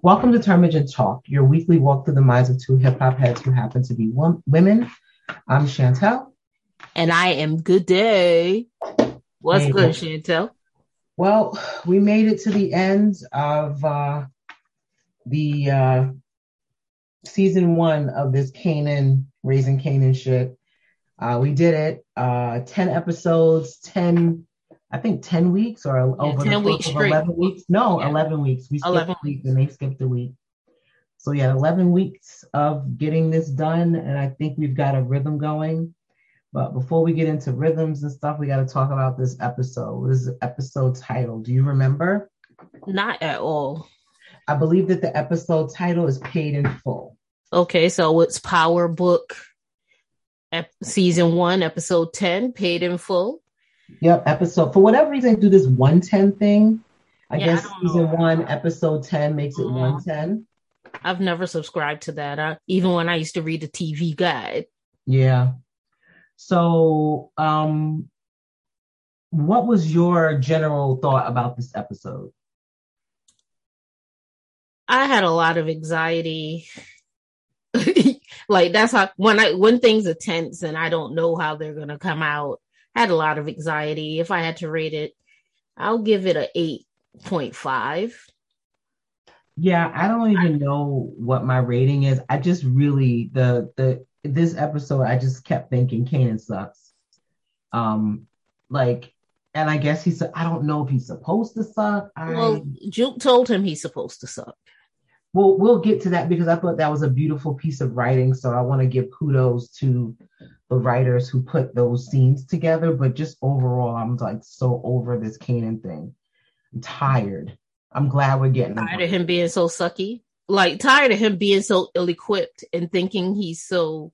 Welcome to Termagen Talk, your weekly walk through the minds of two hip hop heads who happen to be wom- women. I'm Chantel. And I am Good Day. What's Hey. good, Chantel? Well, we made it to the end of uh, the uh, season one of this Kanan, Raising Kanan shit. Uh, we did it. Uh, 10 episodes, 10, I think 10 weeks or over 10 the weeks of straight. 11 weeks. No, Yeah. 11 weeks. We skipped 11 a week and they skipped a week. So yeah, 11 weeks of getting this done. And I think we've got a rhythm going. But before we get into rhythms and stuff, we got to talk about this episode. This episode title? Do you remember? Not at all. I believe that the episode title is Paid in Full. Okay, so it's Power Book ep- season one, episode 10, paid in full. Yep, episode. For whatever reason, they do this 110 thing. I Yeah, guess don't season know. one, episode 10 makes it Mhm. 110. I've never subscribed to that. I, even when I used to read the TV guide. Yeah. So, um, what was your general thought about this episode? I had a lot of anxiety. like that's how when I when things are tense and I don't know how they're gonna come out. I had a lot of anxiety. If I had to rate it, I'll give it a eight point five. Yeah, I don't even know what my rating is. I just really the the this episode I just kept thinking Kanan sucks. Um like and I guess he's I don't know if he's supposed to suck. I Well, Juke told him he's supposed to suck. Well, we'll get to that because I thought that was a beautiful piece of writing. So I want to give kudos to the writers who put those scenes together. But just overall, I'm like so over this Kanan thing. I'm tired. I'm glad we're getting Tired of him being so sucky. Like tired of him being so ill equipped and thinking he's so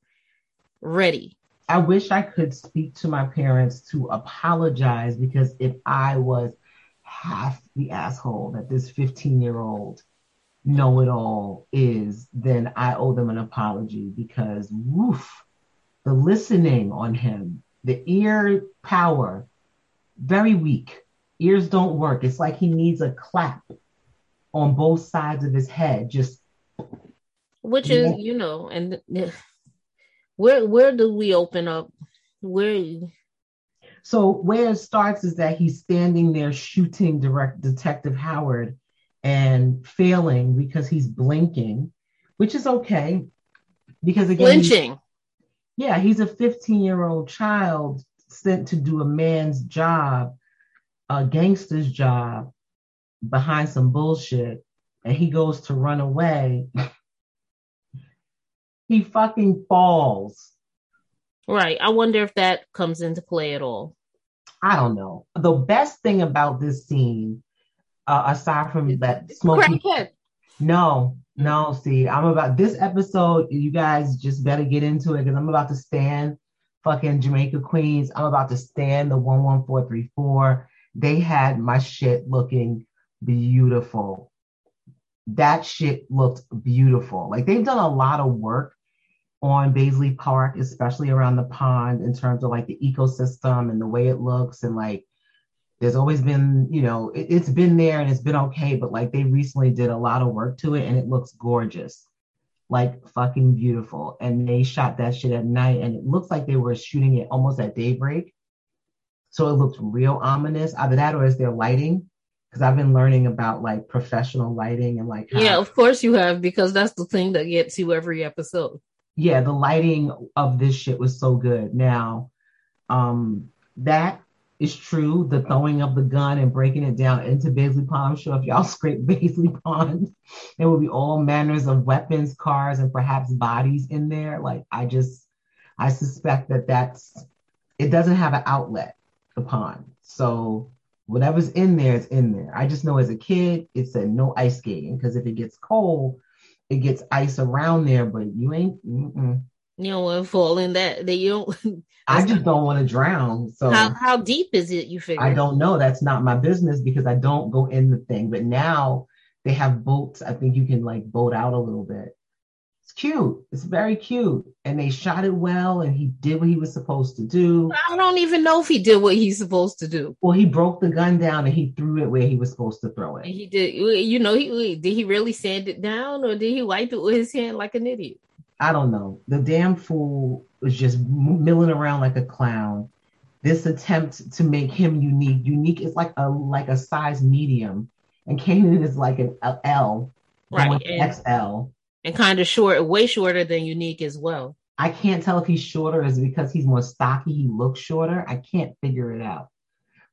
ready. I wish I could speak to my parents to apologize because if I was half the asshole that this 15 year old know it all is, then I owe them an apology because woof, the listening on him, the ear power, very weak. Ears don't work. It's like he needs a clap on both sides of his head. Just Which Yeah. is, you know, and where where do we open up? Where So where it starts is that he's standing there shooting direct Detective Howard and failing because he's blinking, which is okay. Because again, flinching. Yeah, he's a 15 year old child sent to do a man's job, a gangster's job behind some bullshit, and he goes to run away. he fucking falls. Right. I wonder if that comes into play at all. I don't know. The best thing about this scene, uh, aside from that smoking, Crackhead. No, no. Mm. See, I'm about this episode. You guys just better get into it because I'm about to stand fucking Jamaica Queens. I'm about to stand the one one four three four. They had my shit looking beautiful. That shit looked beautiful. Like they've done a lot of work on Baisley Park, especially around the pond, in terms of like the ecosystem and the way it looks. And like, there's always been, you know, it, it's been there and it's been okay, but like they recently did a lot of work to it and it looks gorgeous, like fucking beautiful. And they shot that shit at night and it looks like they were shooting it almost at daybreak. So it looks real ominous. Either that or is there lighting? Because I've been learning about like professional lighting and like how Yeah, of course you have, because that's the thing that gets you every episode. yeah, the lighting of this shit was so good. Now, um, that is true. The throwing of the gun and breaking it down into Baisley Pond. I'm sure if y'all scrape Baisley Pond, there will be all manners of weapons, cars, and perhaps bodies in there. Like I just, I suspect that that's it doesn't have an outlet, the pond. So whatever's in there is in there. I just know as a kid, it said no ice skating because if it gets cold, it gets ice around there, but you ain't. Mm-mm. You don't want to fall in that. They you don't. I just don't want to drown. So how how deep is it? You figure? I don't know. That's not my business because I don't go in the thing. But now they have boats. I think you can like boat out a little bit. It's cute. It's very cute. And they shot it well and he did what he was supposed to do. I don't even know if he did what he's supposed to do. Well, he broke the gun down and he threw it where he was supposed to throw it. He did, you know, he did he really sand it down or did he wipe it with his hand like an idiot? I don't know. The damn fool was just milling around like a clown. This attempt to make him unique. Unique is like a like a size medium, and Kanan is like an L, right? And, XL, and kind of short, way shorter than Unique as well. I can't tell if he's shorter. Is because he's more stocky? He looks shorter. I can't figure it out.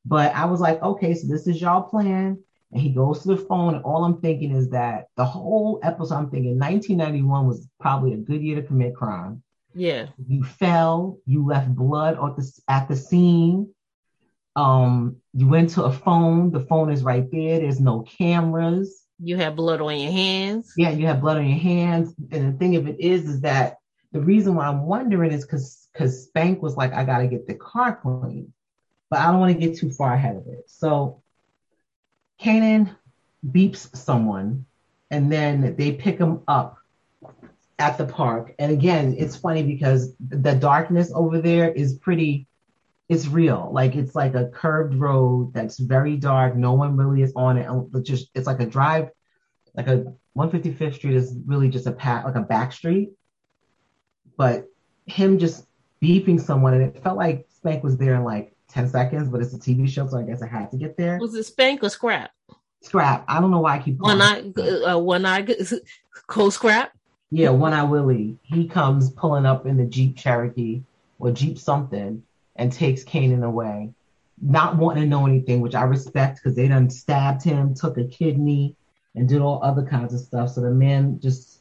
But I was like, okay, so this is y'all plan and he goes to the phone and all i'm thinking is that the whole episode i'm thinking 1991 was probably a good year to commit crime. Yeah. You fell you left blood at the, at the scene. Um you went to a phone the phone is right there there's no cameras. You have blood on your hands? Yeah you have blood on your hands. And the thing of it is is that the reason why i'm wondering is because because spank was like i gotta get the car clean but i don't want to get too far ahead of it. So Kanan beeps someone and then they pick him up at the park. And again, it's funny because the darkness over there is pretty, it's real. Like it's like a curved road that's very dark. No one really is on it. And just it's like a drive, like a 155th Street is really just a pat like a back street. But him just beeping someone, and it felt like Spank was there in like 10 seconds, but it's a TV show, so I guess I had to get there. Was it Spank or Scrap? Scrap. I don't know why I keep one eye, uh, one eye, co scrap. Yeah, one eye Willie. He comes pulling up in the Jeep Cherokee or Jeep something and takes Kanan away, not wanting to know anything, which I respect because they done stabbed him, took a kidney, and did all other kinds of stuff. So the man just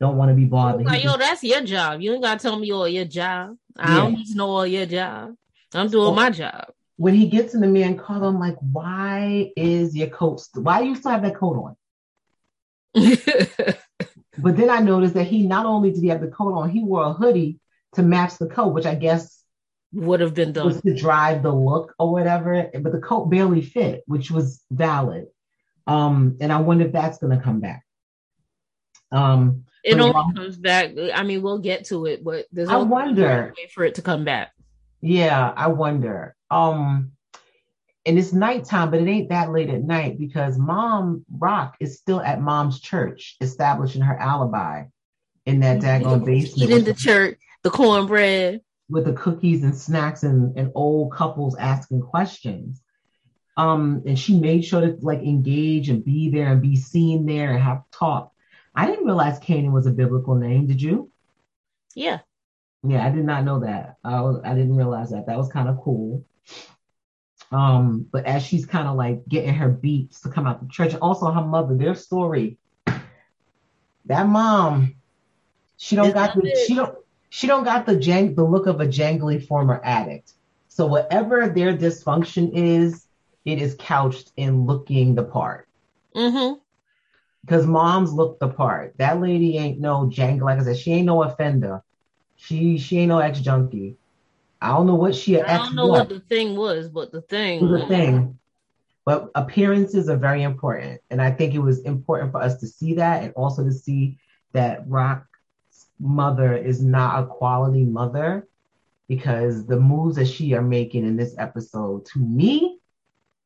don't want to be bothered. Like, yo, that's your job. You ain't gotta tell me all your job. I yeah. don't need to know all your job. I'm doing my job. When he gets in the man car, I'm like, why is your coat? St- why do you still have that coat on? but then I noticed that he not only did he have the coat on, he wore a hoodie to match the coat, which I guess would have been done was to drive the look or whatever. But the coat barely fit, which was valid. Um, and I wonder if that's going to come back. Um, it only comes back. I mean, we'll get to it, but there's I wonder wait for it to come back. Yeah, I wonder. Um, and it's nighttime, but it ain't that late at night because mom Rock is still at mom's church, establishing her alibi in that daggone basement. Eating the church, the cornbread. With the cookies and snacks and, and old couples asking questions. Um, and she made sure to like engage and be there and be seen there and have talk. I didn't realize Canaan was a biblical name. Did you? Yeah. Yeah, I did not know that. I was I didn't realize that. That was kind of cool. Um, but as she's kind of like getting her beats to come out the church, also her mother, their story. That mom, she don't got the she don't she don't got the jang the look of a jangly former addict. So whatever their dysfunction is, it is couched in looking the part. Mm-hmm. Because moms look the part. That lady ain't no jangle. Like I said, she ain't no offender. She she ain't no ex junkie. I don't know what she. I don't know what the thing was, but the thing. The thing. But appearances are very important, and I think it was important for us to see that, and also to see that Rock's mother is not a quality mother, because the moves that she are making in this episode, to me,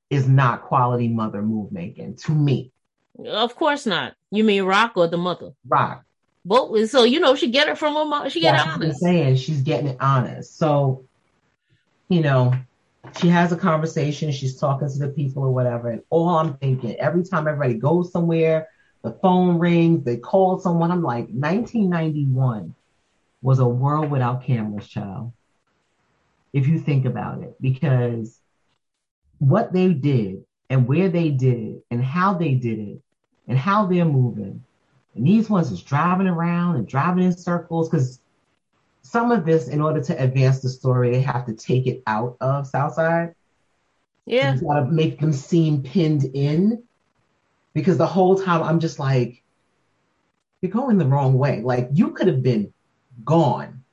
is not quality mother move making. To me. Of course not. You mean Rock or the mother? Rock. But so you know, she get it from her mom. She get That's it honest. saying she's getting it honest. So, you know, she has a conversation. She's talking to the people or whatever. And all I'm thinking, every time everybody goes somewhere, the phone rings, they call someone. I'm like, 1991 was a world without cameras, child. If you think about it, because what they did and where they did it and how they did it and how they're moving and these ones is driving around and driving in circles because some of this, in order to advance the story, they have to take it out of Southside. Yeah. You gotta make them seem pinned in. Because the whole time I'm just like, you're going the wrong way. Like you could have been gone.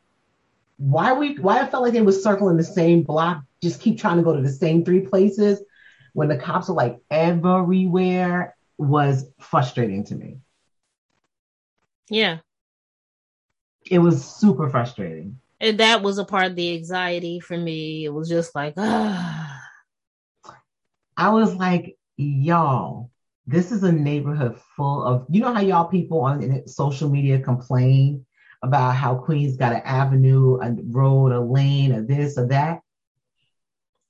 Why we why I felt like they were circling the same block, just keep trying to go to the same three places when the cops are like everywhere was frustrating to me. Yeah. It was super frustrating. And that was a part of the anxiety for me. It was just like, ah. I was like, y'all, this is a neighborhood full of, you know how y'all people on social media complain about how Queens got an avenue, a road, a lane, a this, or that?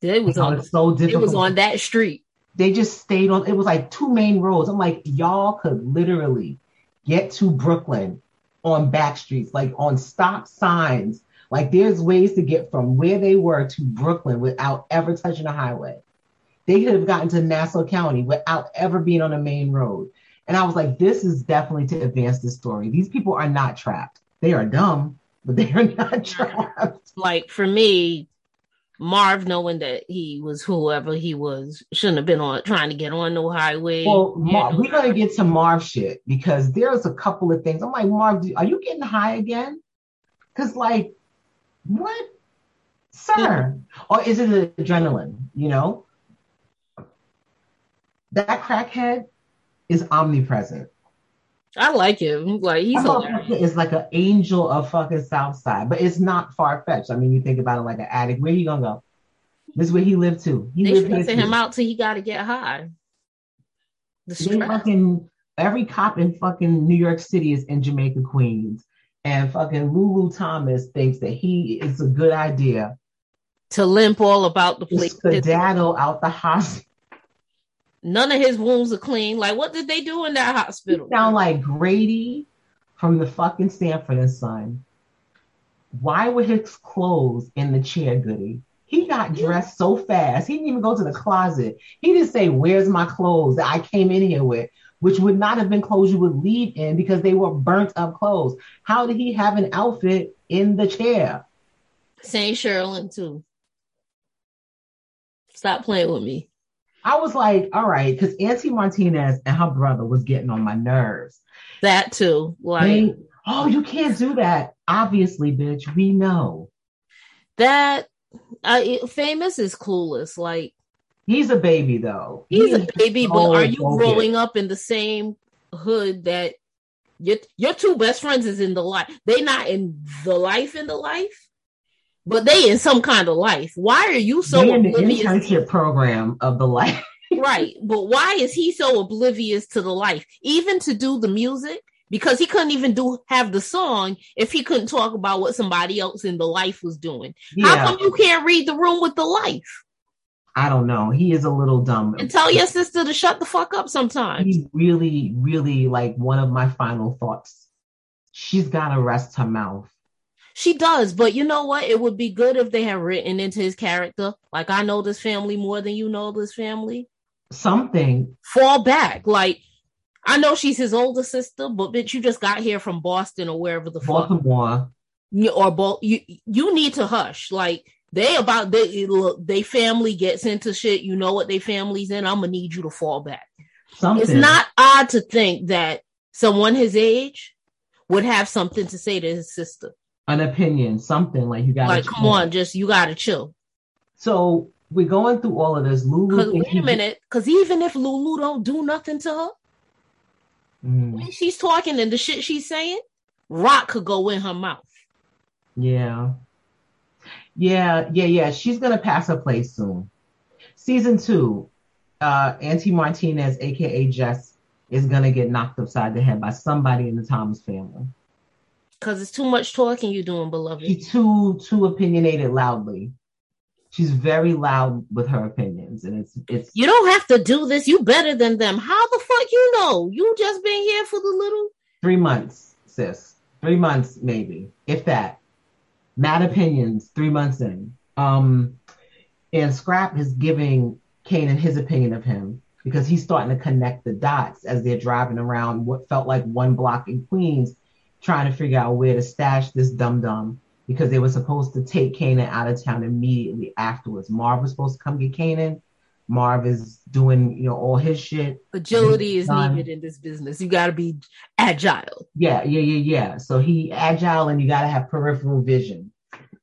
It was on so difficult. It was on that street. They just stayed on. It was like two main roads. I'm like, y'all could literally get to Brooklyn on back streets, like on stop signs. Like there's ways to get from where they were to Brooklyn without ever touching a highway. They could have gotten to Nassau County without ever being on a main road. And I was like, this is definitely to advance the story. These people are not trapped. They are dumb, but they are not trapped. Like for me, Marv knowing that he was whoever he was shouldn't have been on trying to get on no highway. Well, Mar- we're gonna get to Marv shit because there's a couple of things. I'm like, Marv, are you getting high again? Because like, what, sir? or is it adrenaline? You know, that crackhead is omnipresent. I like him. Like he's is like an angel of fucking South Side, but it's not far fetched. I mean, you think about it like an addict. Where he gonna go? This is where he lived too. He they lived him out till he got to get high. The fucking every cop in fucking New York City is in Jamaica, Queens, and fucking Lulu Thomas thinks that he is a good idea to limp all about the place, to skedaddle out the hospital None of his wounds are clean. Like, what did they do in that hospital? He sound like Grady from the fucking Sanford and Son. Why were his clothes in the chair, Goody? He got dressed so fast. He didn't even go to the closet. He didn't say, Where's my clothes that I came in here with? Which would not have been clothes you would leave in because they were burnt up clothes. How did he have an outfit in the chair? St. Sherlin, too. Stop playing with me. I was like, all right, because Auntie Martinez and her brother was getting on my nerves. That too. Like, they, oh, you can't do that. Obviously, bitch, we know. That uh, famous is clueless. Like, he's a baby though. He's he a baby, but are you growing up in the same hood that your your two best friends is in the life? They not in the life in the life but they in some kind of life. Why are you so in the internship program of the life? right, but why is he so oblivious to the life, even to do the music? Because he couldn't even do have the song if he couldn't talk about what somebody else in the life was doing. Yeah. How come you can't read the room with the life? I don't know. He is a little dumb. And tell your sister to shut the fuck up sometimes. He's really, really like one of my final thoughts. She's got to rest her mouth she does, but you know what? It would be good if they had written into his character. Like I know this family more than you know this family. Something. Fall back. Like I know she's his older sister, but bitch, you just got here from Boston or wherever the Baltimore. fuck. Or both. You you need to hush. Like they about they look. They family gets into shit. You know what they family's in. I'm gonna need you to fall back. Something. It's not odd to think that someone his age would have something to say to his sister an opinion, something like you got. Like, come on, just you got to chill. So we're going through all of this. Lulu. Wait a minute, because even if Lulu don't do nothing to her, mm. when she's talking and the shit she's saying, rock could go in her mouth. Yeah. Yeah, yeah, yeah. She's gonna pass her place soon. Season two, uh, Auntie Martinez, aka Jess, is gonna get knocked upside the head by somebody in the Thomas family. Cause it's too much talking you doing, beloved. She's too too opinionated loudly. She's very loud with her opinions, and it's it's. You don't have to do this. You better than them. How the fuck you know? You just been here for the little three months, sis. Three months, maybe, if that. Mad opinions. Three months in. Um, and Scrap is giving Kanan his opinion of him because he's starting to connect the dots as they're driving around what felt like one block in Queens trying to figure out where to stash this dum dum because they were supposed to take Kanan out of town immediately afterwards. Marv was supposed to come get Kanan. Marv is doing, you know, all his shit. Agility is needed in this business. You got to be agile. Yeah, yeah, yeah, yeah. So he agile, and you got to have peripheral vision,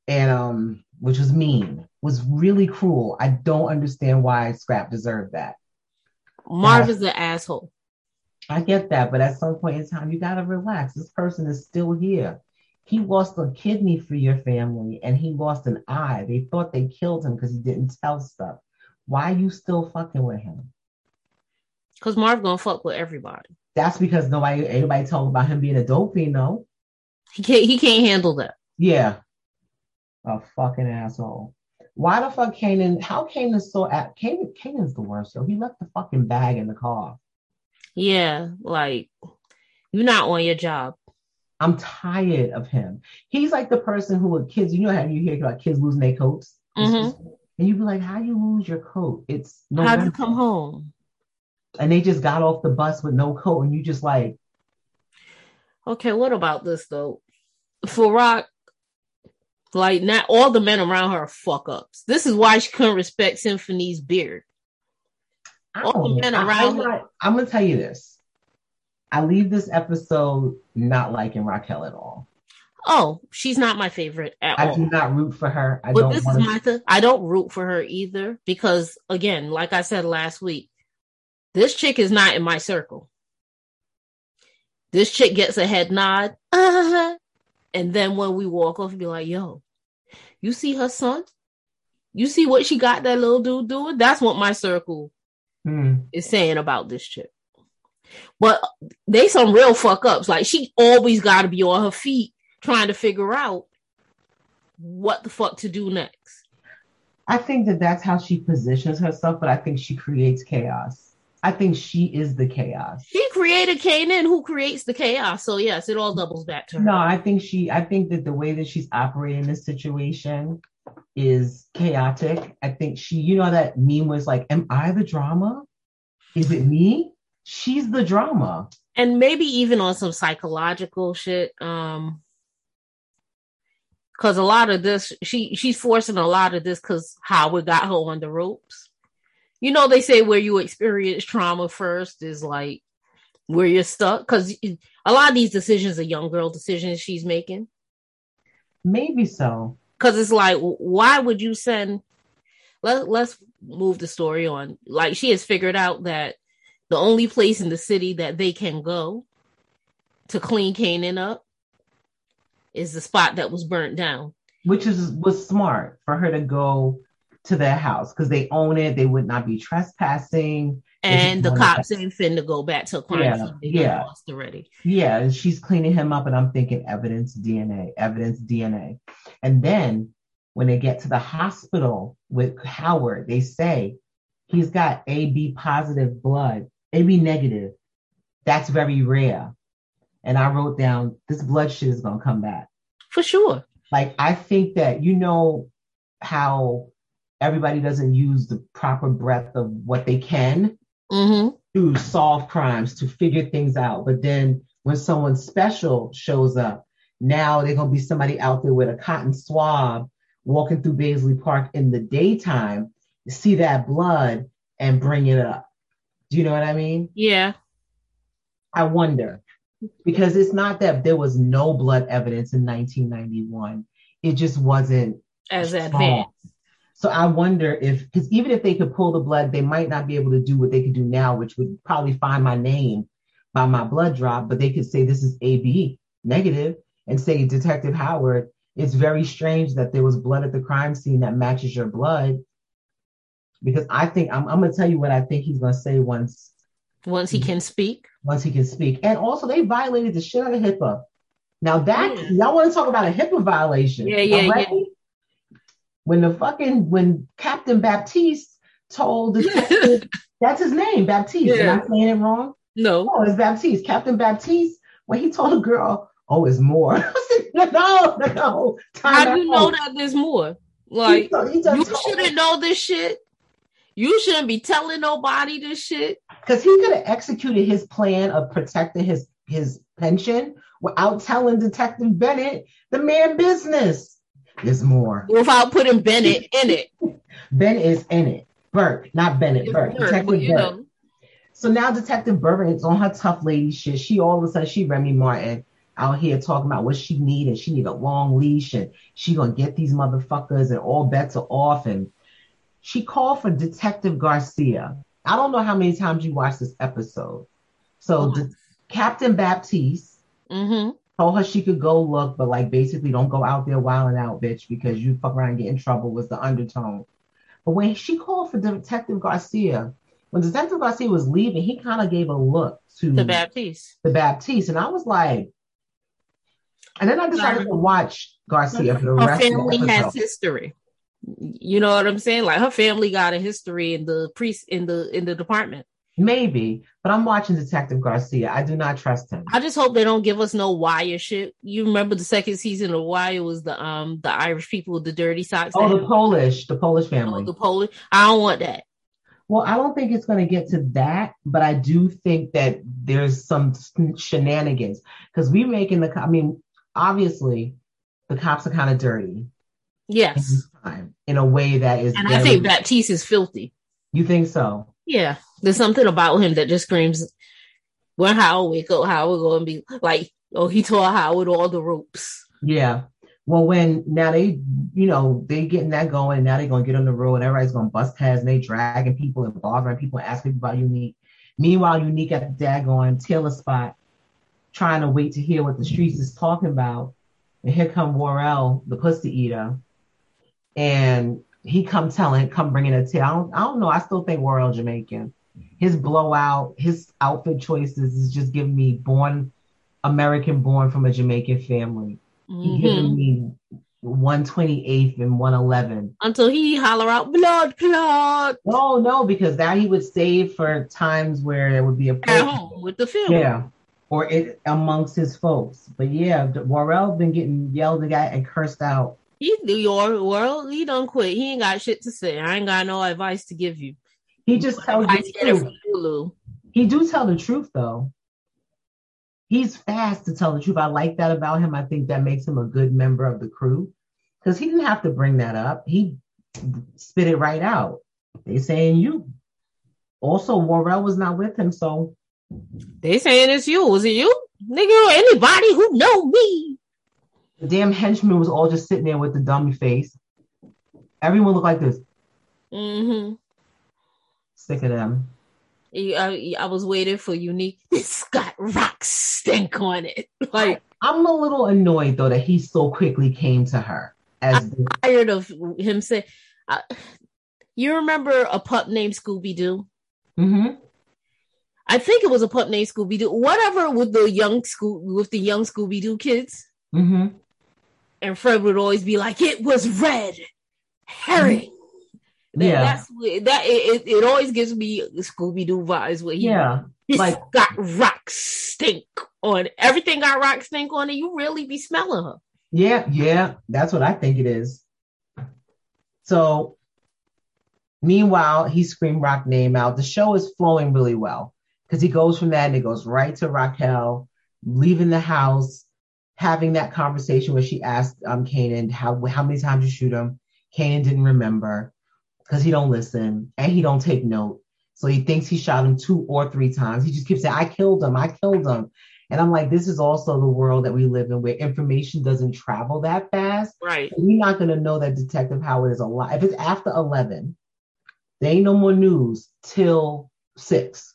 and um, which was mean, was really cruel. I don't understand why Scrap deserved that. Marv uh, is an asshole. I get that, but at some point in time, you gotta relax. This person is still here. He lost a kidney for your family and he lost an eye. They thought they killed him because he didn't tell stuff. Why are you still fucking with him? Because Marv gonna fuck with everybody. That's because nobody anybody talking about him being a dope though. He can't he can't handle that. Yeah. A fucking asshole. Why the fuck Kanan? How Kanan's so at Kanan? Kanan's the worst. Yo, he left the fucking bag in the car. Yeah, like you're not on your job. I'm tired of him. He's like the person who with kids, you know how you hear about kids losing their coats? Mm-hmm. And you be like, how you lose your coat? It's no how you come home? And they just got off the bus with no coat, and you just like Okay, what about this though? For Rock, like not all the men around her are fuck ups. This is why she couldn't respect Symphony's beard. The men around I. I'm gonna tell you this. I leave this episode not liking Raquel at all. Oh, she's not my favorite at I all. I do not root for her. I this is my th- I don't root for her either because again, like I said last week, this chick is not in my circle. This chick gets a head nod, uh-huh. and then when we walk off, be like, "Yo, you see her son? You see what she got that little dude doing? That's what my circle hmm. is saying about this chick." But they some real fuck ups. Like she always got to be on her feet trying to figure out what the fuck to do next. I think that that's how she positions herself, but I think she creates chaos. I think she is the chaos. She created Kanan, who creates the chaos. So yes, it all doubles back to her. No, I think she. I think that the way that she's operating this situation is chaotic. I think she. You know that meme was like, "Am I the drama? Is it me?" she's the drama. And maybe even on some psychological shit. Um because a lot of this she she's forcing a lot of this because Howard got her on the ropes. You know, they say where you experience trauma first is like where you're stuck because a lot of these decisions are young girl decisions she's making. Maybe so. Because it's like, why would you send? Let Let's move the story on. Like she has figured out that the only place in the city that they can go to clean Kanan up is the spot that was burnt down. Which is was smart for her to go to their house because they own it. They would not be trespassing. And the cops ain't finna go back to a crime yeah, yeah. lost already. Yeah, she's cleaning him up, and I'm thinking evidence, DNA, evidence, DNA. And then when they get to the hospital with Howard, they say he's got AB positive blood AB negative. That's very rare. And I wrote down this blood shit is gonna come back. For sure. Like I think that you know how everybody doesn't use the proper breadth of what they can mm-hmm. to solve crimes, to figure things out. But then when someone special shows up, now they're gonna be somebody out there with a cotton swab walking through Baisley Park in the daytime, see that blood and bring it up. Do you know what I mean? Yeah. I wonder because it's not that there was no blood evidence in 1991. It just wasn't as advanced. So I wonder if, because even if they could pull the blood, they might not be able to do what they could do now, which would probably find my name by my blood drop, but they could say this is AB negative and say, Detective Howard, it's very strange that there was blood at the crime scene that matches your blood because I think I'm, I'm going to tell you what I think he's going to say once. Once he can speak. Once he can speak, and also they violated the shit out of HIPAA. Now that yeah. y'all want to talk about a HIPAA violation? Yeah, yeah, yeah. When the fucking when Captain Baptiste told the that's his name, Baptiste. Yeah. Am I saying it wrong? No. Oh, it's Baptiste. Captain Baptiste. When he told a girl, "Oh, it's more." no, no, no. How do you know that there's more? Like he, he you shouldn't know this shit. You shouldn't be telling nobody this shit. Because he could have executed his plan of protecting his his pension without telling Detective Bennett the man business. There's more. Without putting Bennett in it. Bennett is in it. Burke, not Bennett. Burke. Detective well, Burke. Know. So now Detective Burke is on her tough lady shit. She all of a sudden she Remy Martin out here talking about what she need and she need a long leash and she gonna get these motherfuckers and all bets are off and she called for Detective Garcia. I don't know how many times you watched this episode. So oh. De- Captain Baptiste mm-hmm. Told her she could go look, but like basically don't go out there wilding out, bitch, because you fuck around and get in trouble was the undertone. But when she called for Detective Garcia, when Detective Garcia was leaving, he kind of gave a look to the Baptiste. The Baptiste, and I was like, and then I decided to watch Garcia for the her rest family of the has history. You know what I'm saying? Like her family got a history in the priest in the in the department. Maybe, but I'm watching Detective Garcia. I do not trust him. I just hope they don't give us no wire shit. You remember the second season of Wire was the um the Irish people with the dirty socks. Oh, the Polish, the Polish family. Oh, the Polish. I don't want that. Well, I don't think it's going to get to that, but I do think that there's some shenanigans because we're making the. I mean, obviously, the cops are kind of dirty. Yes. In, in a way that is. And very, I think Baptiste is filthy. You think so? Yeah. There's something about him that just screams when Howard wake up, Howard gonna be like, oh, he taught Howard all the ropes. Yeah. Well, when now they, you know, they getting that going, and now they're gonna get on the road, and everybody's gonna bust heads, and they dragging people and bothering people, and asking people about Unique. Meanwhile, Unique at the daggone Taylor spot, trying to wait to hear what the streets is talking about. And here come Worrell, the pussy eater, and he come telling, come bringing a tale. I don't, I don't know. I still think Worrell Jamaican. His blowout, his outfit choices is just giving me born American, born from a Jamaican family. Mm-hmm. He giving me 128th and 111. Until he holler out blood clot. No, no, because that he would save for times where there would be a at home with the film. Yeah. Or it amongst his folks. But yeah, Worrell's been getting yelled at and cursed out. He do your world, he don't quit. He ain't got shit to say. I ain't got no advice to give you. He just tells you the truth. He do tell the truth though he's fast to tell the truth. I like that about him. I think that makes him a good member of the crew because he didn't have to bring that up. He spit it right out. They saying you. Also, Worrell was not with him, so they saying it's you. Was it you, nigga? Anybody who know me? The damn henchman was all just sitting there with the dummy face. Everyone looked like this. Mm-hmm. Sick of them. I, I was waiting for unique. It's got rock stink on it. Like I'm a little annoyed though that he so quickly came to her. As I'm the- tired of him saying. Uh, you remember a pup named Scooby Doo? Mm-hmm. I think it was a pup named Scooby Doo. Whatever with the young school with the young Scooby Doo kids. Mm-hmm. And Fred would always be like, "It was red herring." That, yeah, that's that. It, it always gives me Scooby Doo vibes. Where he, yeah, like got rock stink on everything. Got rock stink on it. You really be smelling her. Yeah, yeah, that's what I think it is. So, meanwhile, he screamed rock name out. The show is flowing really well because he goes from that and it goes right to Raquel leaving the house, having that conversation where she asked um Kanan how how many times you shoot him. Kanan didn't remember because he don't listen and he don't take note. So he thinks he shot him two or three times. He just keeps saying, I killed him, I killed him. And I'm like, this is also the world that we live in where information doesn't travel that fast. Right. So you're not gonna know that Detective Howard is alive. If it's after 11, there ain't no more news till six.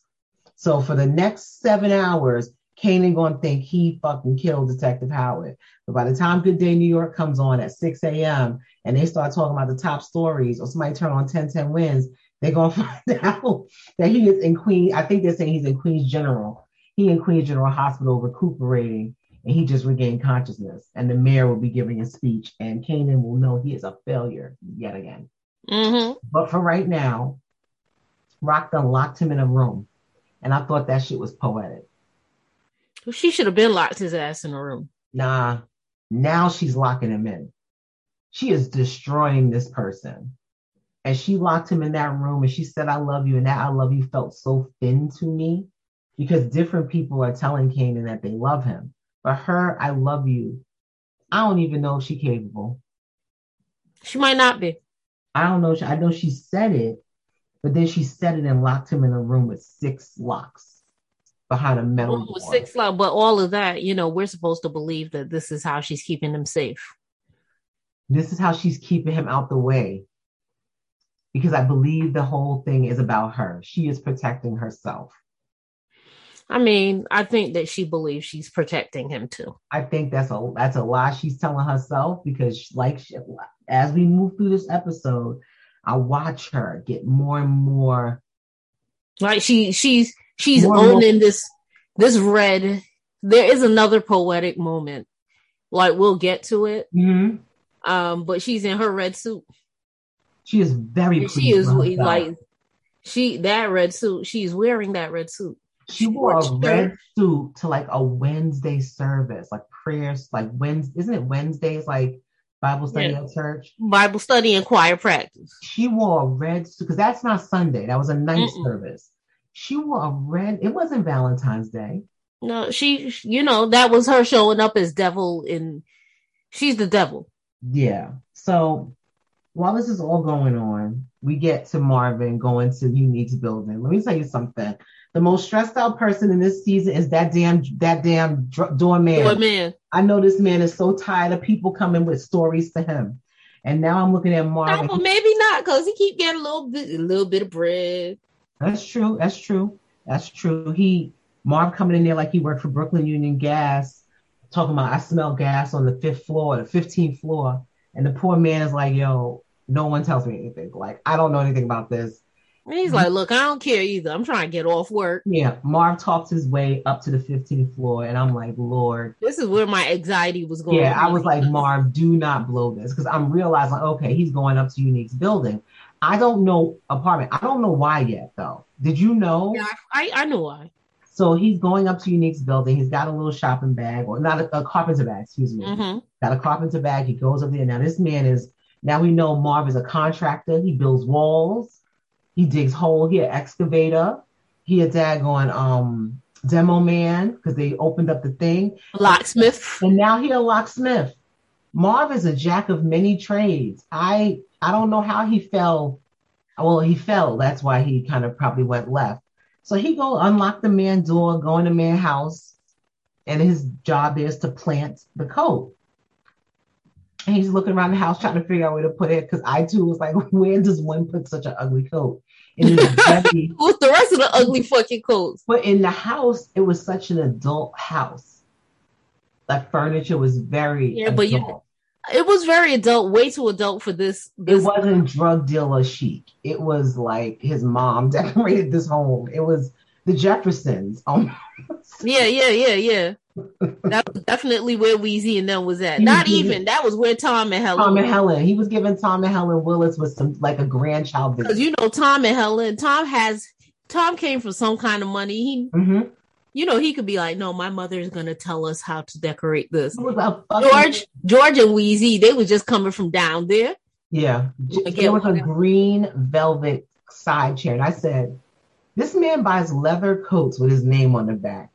So for the next seven hours, Kanan gonna think he fucking killed Detective Howard. But by the time Good Day New York comes on at 6 a.m. and they start talking about the top stories, or somebody turn on 1010 wins, they're gonna find out that he is in Queen. I think they're saying he's in Queens General. He in Queens General Hospital recuperating, and he just regained consciousness. And the mayor will be giving a speech, and Kanan will know he is a failure yet again. Mm-hmm. But for right now, Rock done locked him in a room, and I thought that shit was poetic. She should have been locked his ass in a room. Nah, now she's locking him in. She is destroying this person. And she locked him in that room and she said, I love you. And that I love you felt so thin to me because different people are telling Kanan that they love him. But her, I love you. I don't even know if she's capable. She might not be. I don't know. I know she said it, but then she said it and locked him in a room with six locks behind a metal door. Six love, but all of that, you know, we're supposed to believe that this is how she's keeping him safe. This is how she's keeping him out the way. Because I believe the whole thing is about her. She is protecting herself. I mean, I think that she believes she's protecting him too. I think that's a that's a lie she's telling herself because, like, she, as we move through this episode, I watch her get more and more like she she's she's owning more. this this red. There is another poetic moment, like we'll get to it. Mm-hmm. Um, but she's in her red suit. She is very. She is like she that red suit. She's wearing that red suit. She wore a red suit to like a Wednesday service, like prayers, like Wednesday. Isn't it Wednesdays? Like Bible study yeah. at church. Bible study and choir practice. She wore a red suit because that's not Sunday. That was a night Mm-mm. service. She wore a red. It wasn't Valentine's Day. No, she. You know that was her showing up as devil, and she's the devil. Yeah. So while this is all going on, we get to Marvin going to Unique's building. Let me tell you something. The most stressed out person in this season is that damn that damn doorman. Doorman. I know this man is so tired of people coming with stories to him. And now I'm looking at Marvin. No, maybe not, because he keep getting a little bit, a little bit of bread. That's true. That's true. That's true. He Marv coming in there like he worked for Brooklyn Union Gas, talking about I smell gas on the fifth floor, the 15th floor, and the poor man is like, "Yo, no one tells me anything. Like I don't know anything about this." And he's like, look, I don't care either. I'm trying to get off work. Yeah. Marv talks his way up to the 15th floor. And I'm like, Lord. This is where my anxiety was going. Yeah. I was like, Marv, do not blow this. Because I'm realizing, okay, he's going up to Unique's building. I don't know apartment. I don't know why yet, though. Did you know? Yeah, I, I know why. So he's going up to Unique's building. He's got a little shopping bag, or not a, a carpenter bag, excuse me. Mm-hmm. Got a carpenter bag. He goes up there. Now, this man is, now we know Marv is a contractor. He builds walls he digs hole. He an excavator. He a daggone um demo man because they opened up the thing. Locksmith. And now he a locksmith. Marv is a jack of many trades. I I don't know how he fell. Well, he fell. That's why he kind of probably went left. So he go unlock the man door, go in the man house, and his job is to plant the coat. And he's looking around the house trying to figure out where to put it because I too was like, where does one put such an ugly coat? With the rest of the ugly fucking coats. But in the house, it was such an adult house. Like furniture was very yeah, adult. but you. It was very adult, way too adult for this, this. It wasn't drug dealer chic. It was like his mom decorated this home. It was the Jeffersons. Um, yeah, yeah, yeah, yeah that was definitely where Weezy and them was at. Not even that was where Tom and Helen. Tom and Helen. He was giving Tom and Helen Willis with some like a grandchild because you know Tom and Helen. Tom has Tom came from some kind of money. He. Mm-hmm. You know, he could be like, "No, my mother is gonna tell us how to decorate this." George, George, and Weezy, they was just coming from down there. Yeah, there was a green velvet side chair, and I said, "This man buys leather coats with his name on the back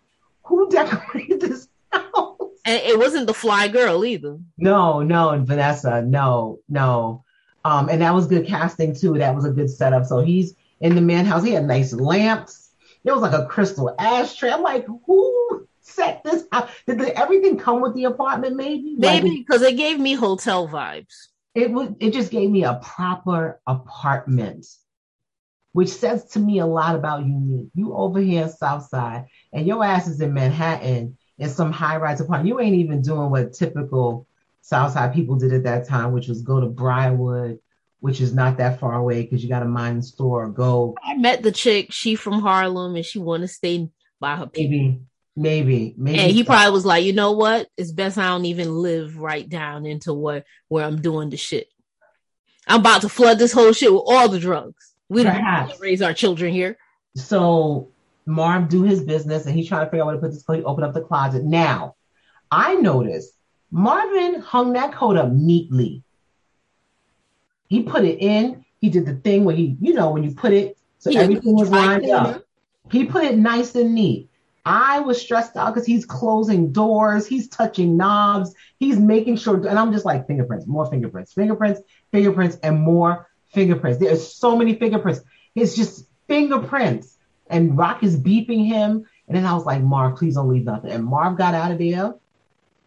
who decorated this house? And it wasn't the fly girl either. No, no, and Vanessa, no, no. Um, and that was good casting too. That was a good setup. So he's in the man house. He had nice lamps. It was like a crystal ashtray. I'm like, who set this up? Did the, everything come with the apartment? Maybe, maybe because like, it gave me hotel vibes. It was. It just gave me a proper apartment which says to me a lot about you. You over here in Southside, and your ass is in Manhattan in some high rise apartment. You ain't even doing what typical Southside people did at that time, which was go to Briarwood, which is not that far away because you got a mine store or go. I met the chick. She from Harlem, and she want to stay by her people. Maybe. Maybe, maybe. And he probably was like, you know what? It's best I don't even live right down into what where I'm doing the shit. I'm about to flood this whole shit with all the drugs. We don't have to raise our children here. So Marv do his business and he's trying to figure out where to put this coat. He open up the closet. Now, I noticed Marvin hung that coat up neatly. He put it in. He did the thing where he, you know, when you put it so yeah, everything was lined up. He put it nice and neat. I was stressed out because he's closing doors, he's touching knobs, he's making sure, and I'm just like fingerprints, more fingerprints, fingerprints, fingerprints, and more fingerprints. There's so many fingerprints. It's just fingerprints. And Rock is beeping him. And then I was like, Marv, please don't leave nothing. And Marv got out of there.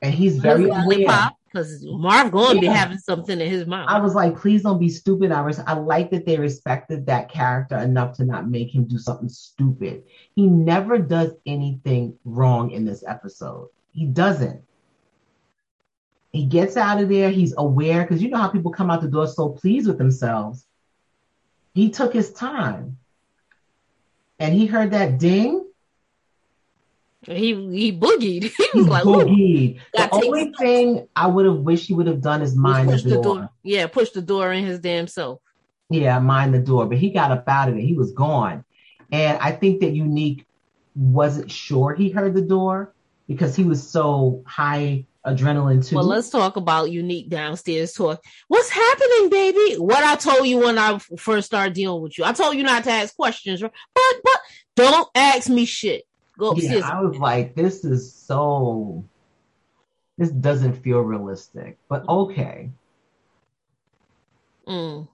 And he's very aware. Because Marv going to yeah. be having something in his mouth. I was like, please don't be stupid. I was I like that they respected that character enough to not make him do something stupid. He never does anything wrong in this episode. He doesn't. He gets out of there. He's aware because you know how people come out the door so pleased with themselves. He took his time. And he heard that ding he he boogied. He was like, boogied. The only thing I would have wished he would have done is mind the door. the door. Yeah, push the door in his damn self. Yeah, mind the door. But he got up out of it. He was gone. And I think that Unique wasn't sure he heard the door because he was so high adrenaline too. Well, let's talk about Unique downstairs talk. What's happening, baby? What I told you when I first started dealing with you. I told you not to ask questions, but but don't ask me shit. Go. Yeah, I was like, this is so. This doesn't feel realistic, but okay. Mm.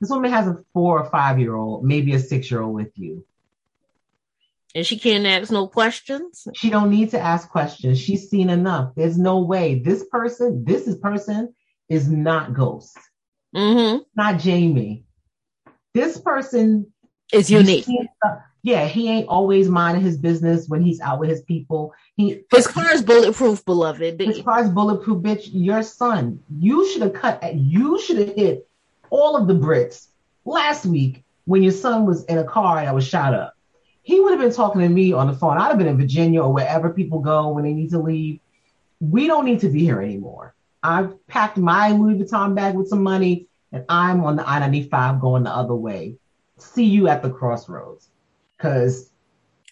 This woman has a four or five year old, maybe a six year old with you. And she can't ask no questions. She don't need to ask questions. She's seen enough. There's no way this person, this is person, is not Ghost. Mm-hmm. Not Jamie. This person is unique yeah, he ain't always minding his business when he's out with his people. He his car is bulletproof, beloved. His car is bulletproof, bitch. Your son, you should have cut. You should have hit all of the bricks last week when your son was in a car that was shot up. He would have been talking to me on the phone. I'd have been in Virginia or wherever people go when they need to leave. We don't need to be here anymore. I've packed my Louis Vuitton bag with some money, and I'm on the I 95 going the other way. See you at the crossroads. Cause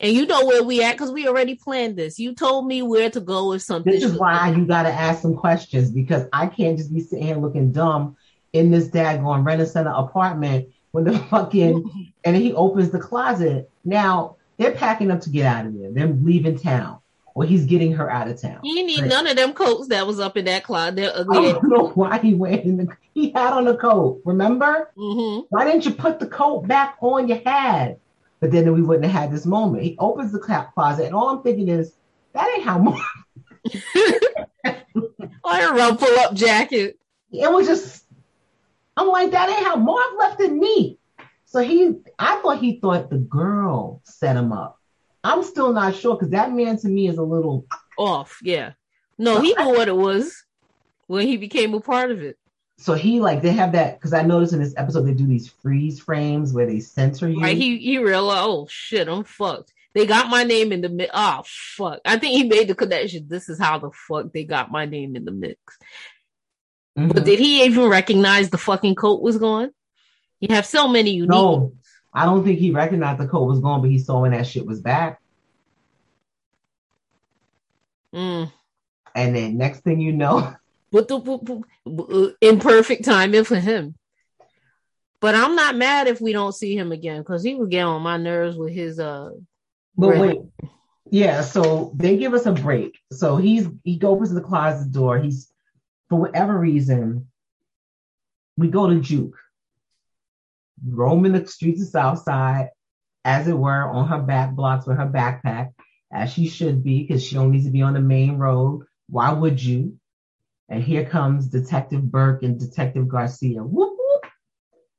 and you know where we at because we already planned this. You told me where to go or something. This is why you got to ask some questions because I can't just be sitting here looking dumb in this daggone Rent-A-Center apartment when the fucking and he opens the closet. Now they're packing up to get out of there. They're leaving town. Or he's getting her out of town. He need right. none of them coats that was up in that closet. I don't know why he wearing the. He had on a coat. Remember? Mm-hmm. Why didn't you put the coat back on your head? But then we wouldn't have had this moment. He opens the closet, and all I'm thinking is, that ain't how Marv. Like a up jacket. It was just, I'm like, that ain't how Marv left it neat. So he, I thought he thought the girl set him up. I'm still not sure because that man to me is a little off. Yeah. No, he knew what it was when he became a part of it so he like they have that because I noticed in this episode they do these freeze frames where they censor you. Right, he he realized, oh shit, I'm fucked. They got my name in the mix. Oh fuck! I think he made the connection. This is how the fuck they got my name in the mix. Mm-hmm. But did he even recognize the fucking coat was gone? You have so many unique. No, I don't think he recognized the coat was gone, but he saw when that shit was back. Mm. And then next thing you know, imperfect timing for him. But I'm not mad if we don't see him again because he was getting on my nerves with his uh. But wait, yeah. So they give us a break. So he's he goes to the closet door. He's for whatever reason. We go to Juke, roaming the streets of Southside, as it were, on her back blocks with her backpack, as she should be, because she don't need to be on the main road. Why would you? And here comes Detective Burke and Detective Garcia. Whoop, whoop.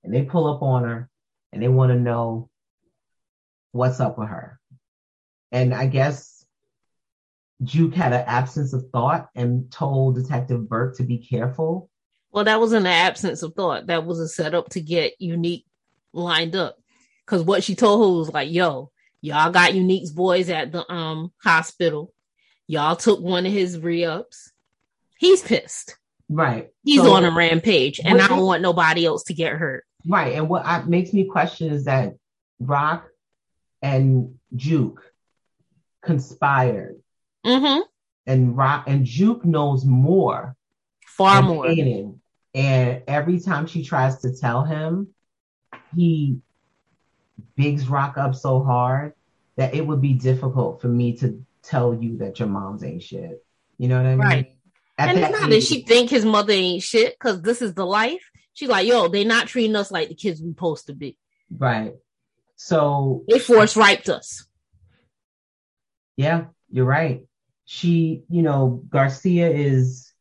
And they pull up on her and they want to know what's up with her. And I guess Juke had an absence of thought and told Detective Burke to be careful. Well, that wasn't an absence of thought. That was a setup to get Unique lined up. Cause what she told her was like, yo, y'all got Unique's boys at the um hospital. Y'all took one of his re-ups he's pissed. Right. He's so, on a rampage, and I don't want nobody else to get hurt. Right. And what I, makes me question is that Raq and Juke conspired. Mm-hmm. And Raq and Juke knows more. Far more. And every time she tries to tell him, he bigs Raq up so hard that it would be difficult for me to tell you that your mom's ain't shit. You know what I mean? Right. At and not that she think his mother ain't shit because this is the life. She's like, yo, they not treating us like the kids we supposed to be. Right. So they force raped us. Yeah, you're right. she, you know, Garcia is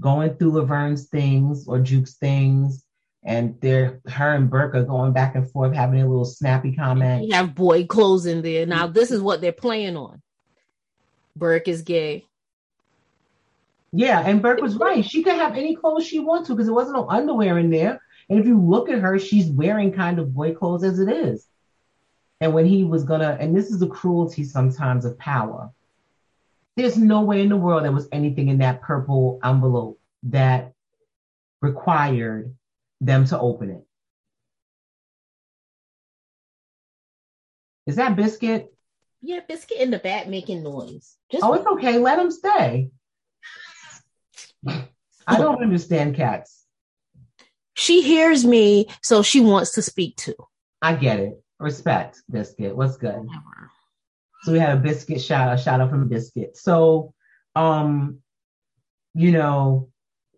going through Laverne's things or Juke's things, and they're her and Burke are going back and forth, having a little snappy comment. You have boy clothes in there. Now this is what they're playing on. Burke is gay. Yeah, and Burke was right. She could have any clothes she wants to because there wasn't no underwear in there. And if you look at her, she's wearing kind of boy clothes as it is. And when he was gonna, and this is the cruelty sometimes of power. There's no way in the world there was anything in that purple envelope that required them to open it. Is that biscuit? Yeah, biscuit in the back making noise. Just oh, it's okay. Let him stay. I don't understand cats. She hears me, so she wants to speak to. I get it. Respect, Biscuit. What's good? So we had a biscuit shout, a shout out from Biscuit. So, um, you know,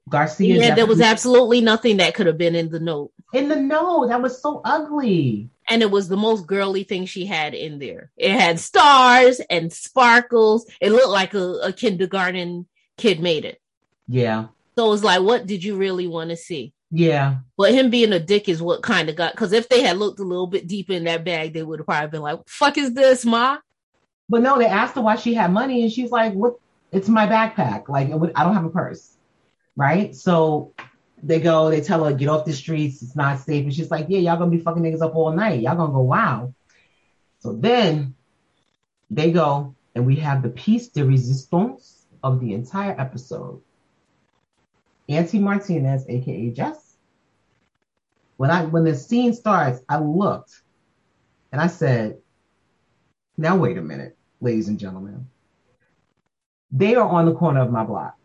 Garcia. Yeah, there was absolutely nothing that could have been in the note. In the note, that was so ugly. And it was the most girly thing she had in there. It had stars and sparkles. It looked like a, a kindergarten kid made it. Yeah. So it's like, what did you really want to see? Yeah. But him being a dick is what kind of got because if they had looked a little bit deeper in that bag, they would have probably been like, fuck is this, Ma? But no, they asked her why she had money, and she's like, What it's my backpack. Like I don't have a purse. Right? So they go, they tell her, get off the streets, it's not safe. And she's like, Yeah, y'all gonna be fucking niggas up all night. Y'all gonna go, wow. So then they go, and we have the piece de resistance of the entire episode. Auntie Martinez, aka Jess. When I when the scene starts, I looked and I said, now wait a minute, ladies and gentlemen. They are on the corner of my block.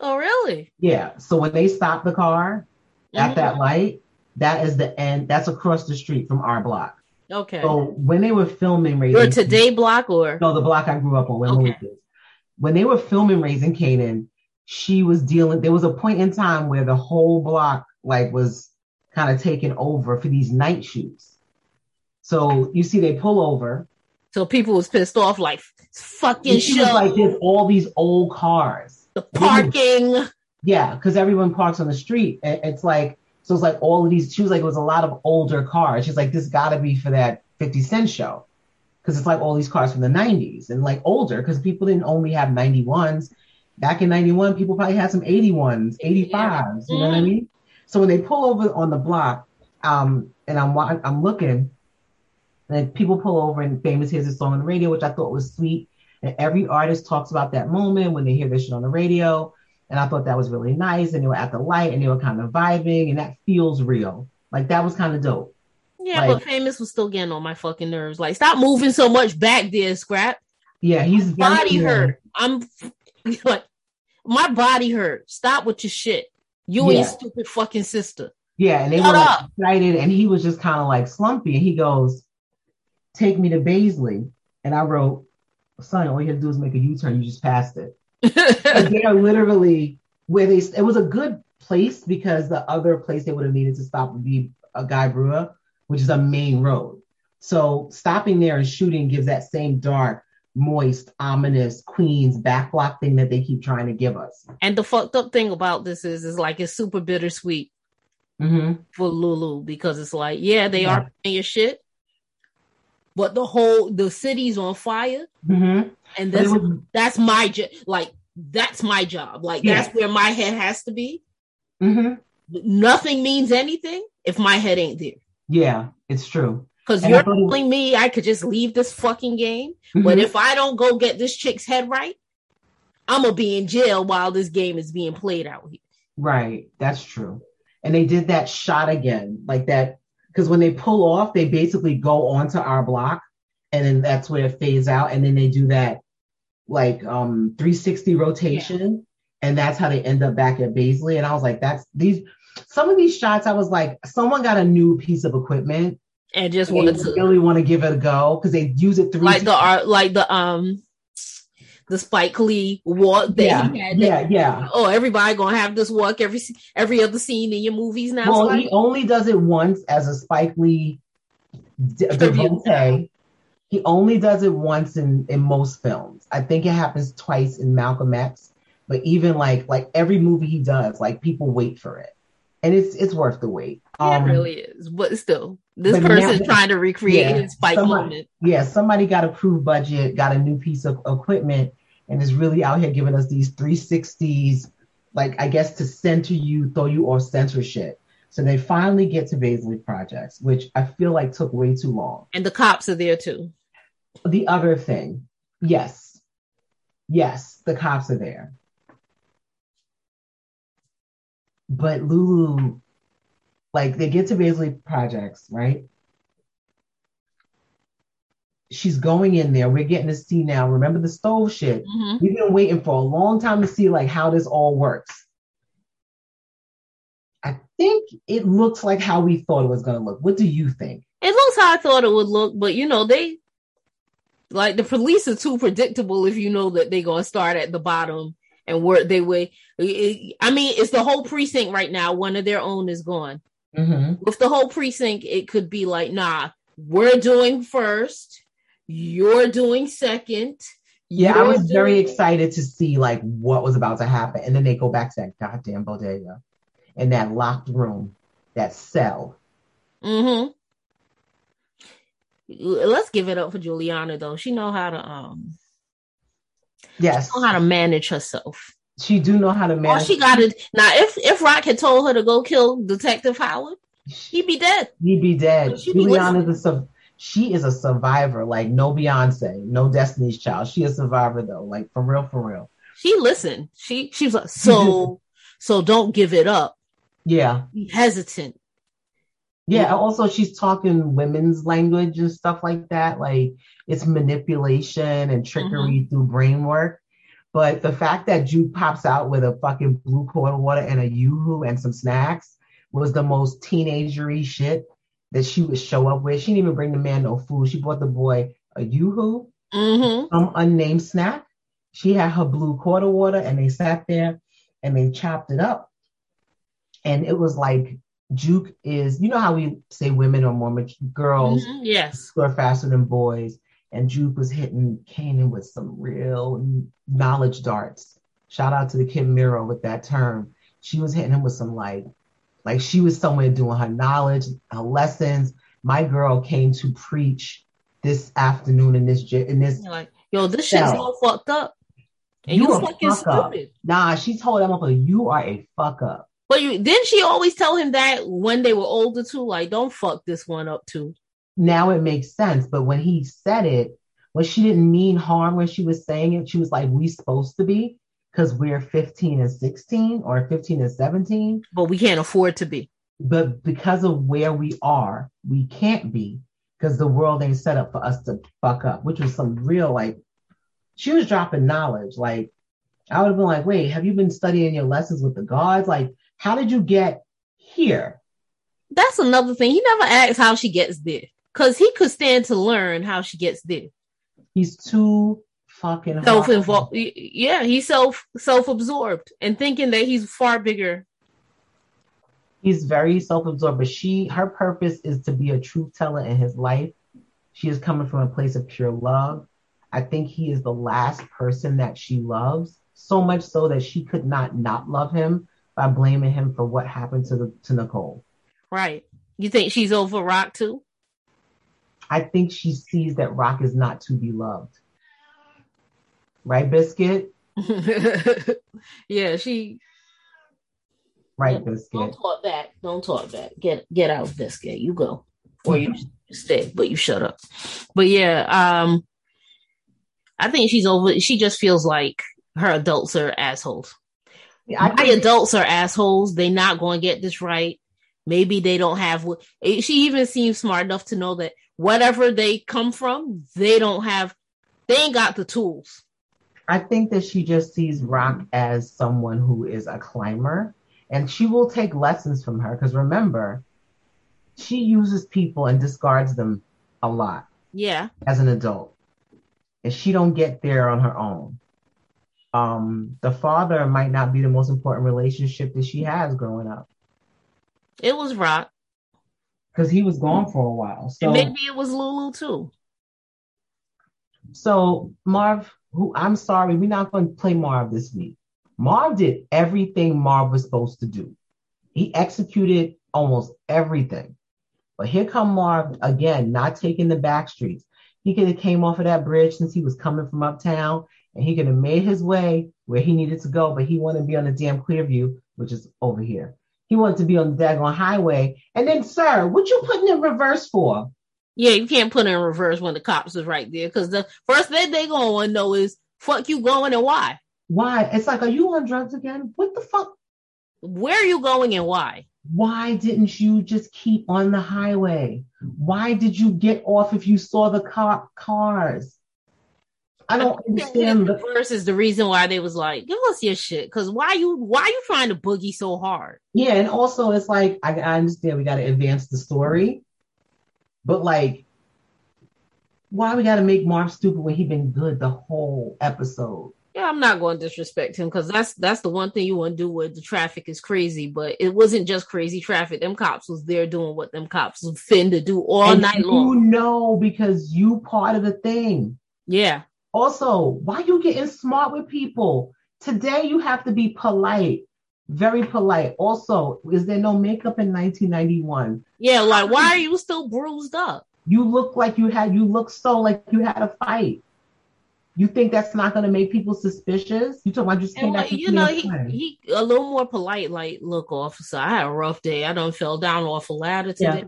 Oh, really? Yeah. So when they stop the car mm-hmm. at that light, that is the end. That's across the street from our block. Okay. So when they were filming Raising Your today block or no, the block I grew up on, when okay. When they were filming Raising Kanan, she was dealing there was a point in time where the whole block like was kind of taken over for these night shoots. So you see they pull over. So people was pissed off like fucking show. like there's all these old cars. The parking. Yeah because everyone parks on the street. It's like so it's like all of these she was like it was a lot of older cars. She's like this gotta be for that 50 cent show. Because it's like all these cars from the 90s and like older because people didn't only have 91s back in 91, people probably had some 81s, 85s, yeah. you know what I mm-hmm. mean? So when they pull over on the block, um, and I'm I'm looking, and people pull over and Famous hears a song on the radio, which I thought was sweet. And every artist talks about that moment when they hear this shit on the radio. And I thought that was really nice. And they were at the light and they were kind of vibing, and that feels real. Like that was kind of dope. Yeah, like, but Famous was still getting on my fucking nerves. Like, stop moving so much back there, Scrap. Yeah, he's body hurt. I'm like, my body hurt. Stop with your shit. You yeah. and your stupid fucking sister. Yeah, and they Shut were like, excited, and he was just kind of like slumpy, and he goes, "Take me to Baisley," and I wrote, "Son, all you have to do is make a U-turn. You just passed it." they are literally where they. It was a good place because the other place they would have needed to stop would be a Guy Brewer, which is a main road. So stopping there and shooting gives that same dark moist, ominous Queens backblock thing that they keep trying to give us. And the fucked up thing about this is, is like it's super bittersweet mm-hmm. for Lulu because it's like, yeah, they yeah. are paying your shit, but the whole the city's on fire, mm-hmm. and that's was, that's my job. Like that's my job. Like yeah. that's where my head has to be. Mm-hmm. Nothing means anything if my head ain't there. Yeah, it's true. Because you're telling me I could just leave this fucking game, mm-hmm. but if I don't go get this chick's head right, I'm gonna be in jail while this game is being played out here. Right, that's true. And they did that shot again, like that, because when they pull off, they basically go onto our block, and then that's where it fades out, and then they do that like um 360 rotation, yeah. and that's how they end up back at Baisley. And I was like, that's these some of these shots. I was like, someone got a new piece of equipment and just wanted to really want to give it a go because they use it through like the art, like the um the Spike Lee walk that yeah, he had. Yeah, yeah. Oh, everybody gonna have this walk every every other scene in your movies now. Well, he only does it once as a Spike Lee devotee, He only does it once in in most films. I think it happens twice in Malcolm X, but even like like every movie he does, like people wait for it, and it's it's worth the wait. Um, it really is, but still, this person's trying to recreate yeah, his fight somebody, moment. Yeah, somebody got approved budget, got a new piece of equipment, and is really out here giving us these 360s, like I guess to center you, throw you off censorship. So they finally get to Baisley Projects, which I feel like took way too long. And the cops are there too. The other thing, yes, yes, the cops are there. But Lulu, like they get to Baisley Projects, right? She's going in there. We're getting to see now. Remember the stove shit? Mm-hmm. We've been waiting for a long time to see like how this all works. I think it looks like how we thought it was going to look. What do you think? It looks how I thought it would look, but you know, they like the police are too predictable if you know that they're going to start at the bottom and work their way. I mean, it's the whole precinct right now. One of their own is gone. Mm-hmm. With the whole precinct, it could be like, nah, we're doing first, you're doing second. Yeah, I was doing- very excited to see like what was about to happen, and then they go back to that goddamn bodega in that locked room, that cell. Mm-hmm. Let's give it up for Juliana though. She know how to um Yes. know how to manage herself. She do know how to manage. All she got it now. If if Raq had told her to go kill Detective Howard, he'd be dead. He'd be dead. Juliana's a she is a survivor, like no Beyonce, no Destiny's Child. She a survivor though, like for real, for real. She listened. She she was like, so so don't give it up. Yeah. Be hesitant. Yeah, also she's talking women's language and stuff like that. Like it's manipulation and trickery mm-hmm. through brain work. But the fact that Juke pops out with a fucking blue quarter water and a yoo-hoo and some snacks was the most teenagery shit that she would show up with. She didn't even bring the man no food. She brought the boy a yoo-hoo, mm-hmm. some unnamed snack. She had her blue quarter water and they sat there and they chopped it up and it was like Juke is, you know how we say women are more mature, girls, mm-hmm, yes, are faster than boys, and Juke was hitting Kanan with some real knowledge darts. Shout out to the Kim Miro with that term. She was hitting him with some like, like she was somewhere doing her knowledge, her lessons. My girl came to preach this afternoon in this in this. You're like, yo, this shit's all fucked up. And you, you fucking stupid. Up. Nah, she told him, you are a fuck up. But you, didn't she always tell him that when they were older too? Like, don't fuck this one up too. Now it makes sense. But when he said it, when she didn't mean harm when she was saying it, she was like, we supposed to be because we're 15 and 16 or 15 and 17. But we can't afford to be. But because of where we are, we can't be because the world ain't set up for us to fuck up, which was some real like she was dropping knowledge. Like I would have been like, wait, have you been studying your lessons with the gods? Like how did you get here? That's another thing. He never asked how she gets there because he could stand to learn how she gets there. He's too fucking self-involved. Yeah, he's self self-absorbed and thinking that he's far bigger. He's very self-absorbed, but she her purpose is to be a truth teller in his life. She is coming from a place of pure love. I think he is the last person that she loves, so much so that she could not not love him by blaming him for what happened to the to Nicole. Right. You think she's over Raq too? I think she sees that Raq is not to be loved. Right, Biscuit? yeah, she Right, Biscuit. Don't talk back. Don't talk back. Get get out, Biscuit. You go. Or you stay, but you shut up. But yeah, um I think she's over she just feels like her adults are assholes. I My adults are assholes. They're not going to get this right. Maybe they don't have. She even seems smart enough to know that whatever they come from, they don't have. They ain't got the tools. I think that she just sees Raq as someone who is a climber, and she will take lessons from her. Because remember, she uses people and discards them a lot. Yeah. As an adult, and she don't get there on her own um, the father might not be the most important relationship that she has growing up. It was Raq. Because he was gone mm. for a while. So and maybe it was Lulu too. So Marv, who I'm sorry, we're not going to play Marv this week. Marv did everything Marv was supposed to do. He executed almost everything. But here come Marv again, not taking the back streets. He could have came off of that bridge since he was coming from uptown, and he could have made his way where he needed to go. But he wanted to be on the damn Clearview, which is over here. He wanted to be on the daggone highway. And then, sir, what you putting in reverse for? Yeah, you can't put it in reverse when the cops is right there because the first thing they gonna want to know is fuck you going and why. Why? It's like, are you on drugs again? What the fuck? Where are you going and why? Why didn't you just keep on the highway? Why did you get off if you saw the cop cars? I don't understand. The verse is the reason why they was like, give us your shit. Cause why you why you trying to boogie so hard? Yeah, and also it's like I, I understand we gotta advance the story, but like, why we got to make Marv stupid when he been good the whole episode? Yeah, I'm not going to disrespect him because that's that's the one thing you want to do with the traffic is crazy, but it wasn't just crazy traffic. Them cops was there doing what them cops was fin to do all and night you long. You know because you part of the thing. Yeah. Also, why you getting smart with people? Today you have to be polite very polite. Also, is there no makeup in 1991? Yeah, like why are you still bruised up? You look like you had you look so like you had a fight. You think that's not going to make people suspicious? You talking about just came back? You know, he, he a little more polite. Like, look, officer, I had a rough day. I don't fell down off a ladder today. Yeah.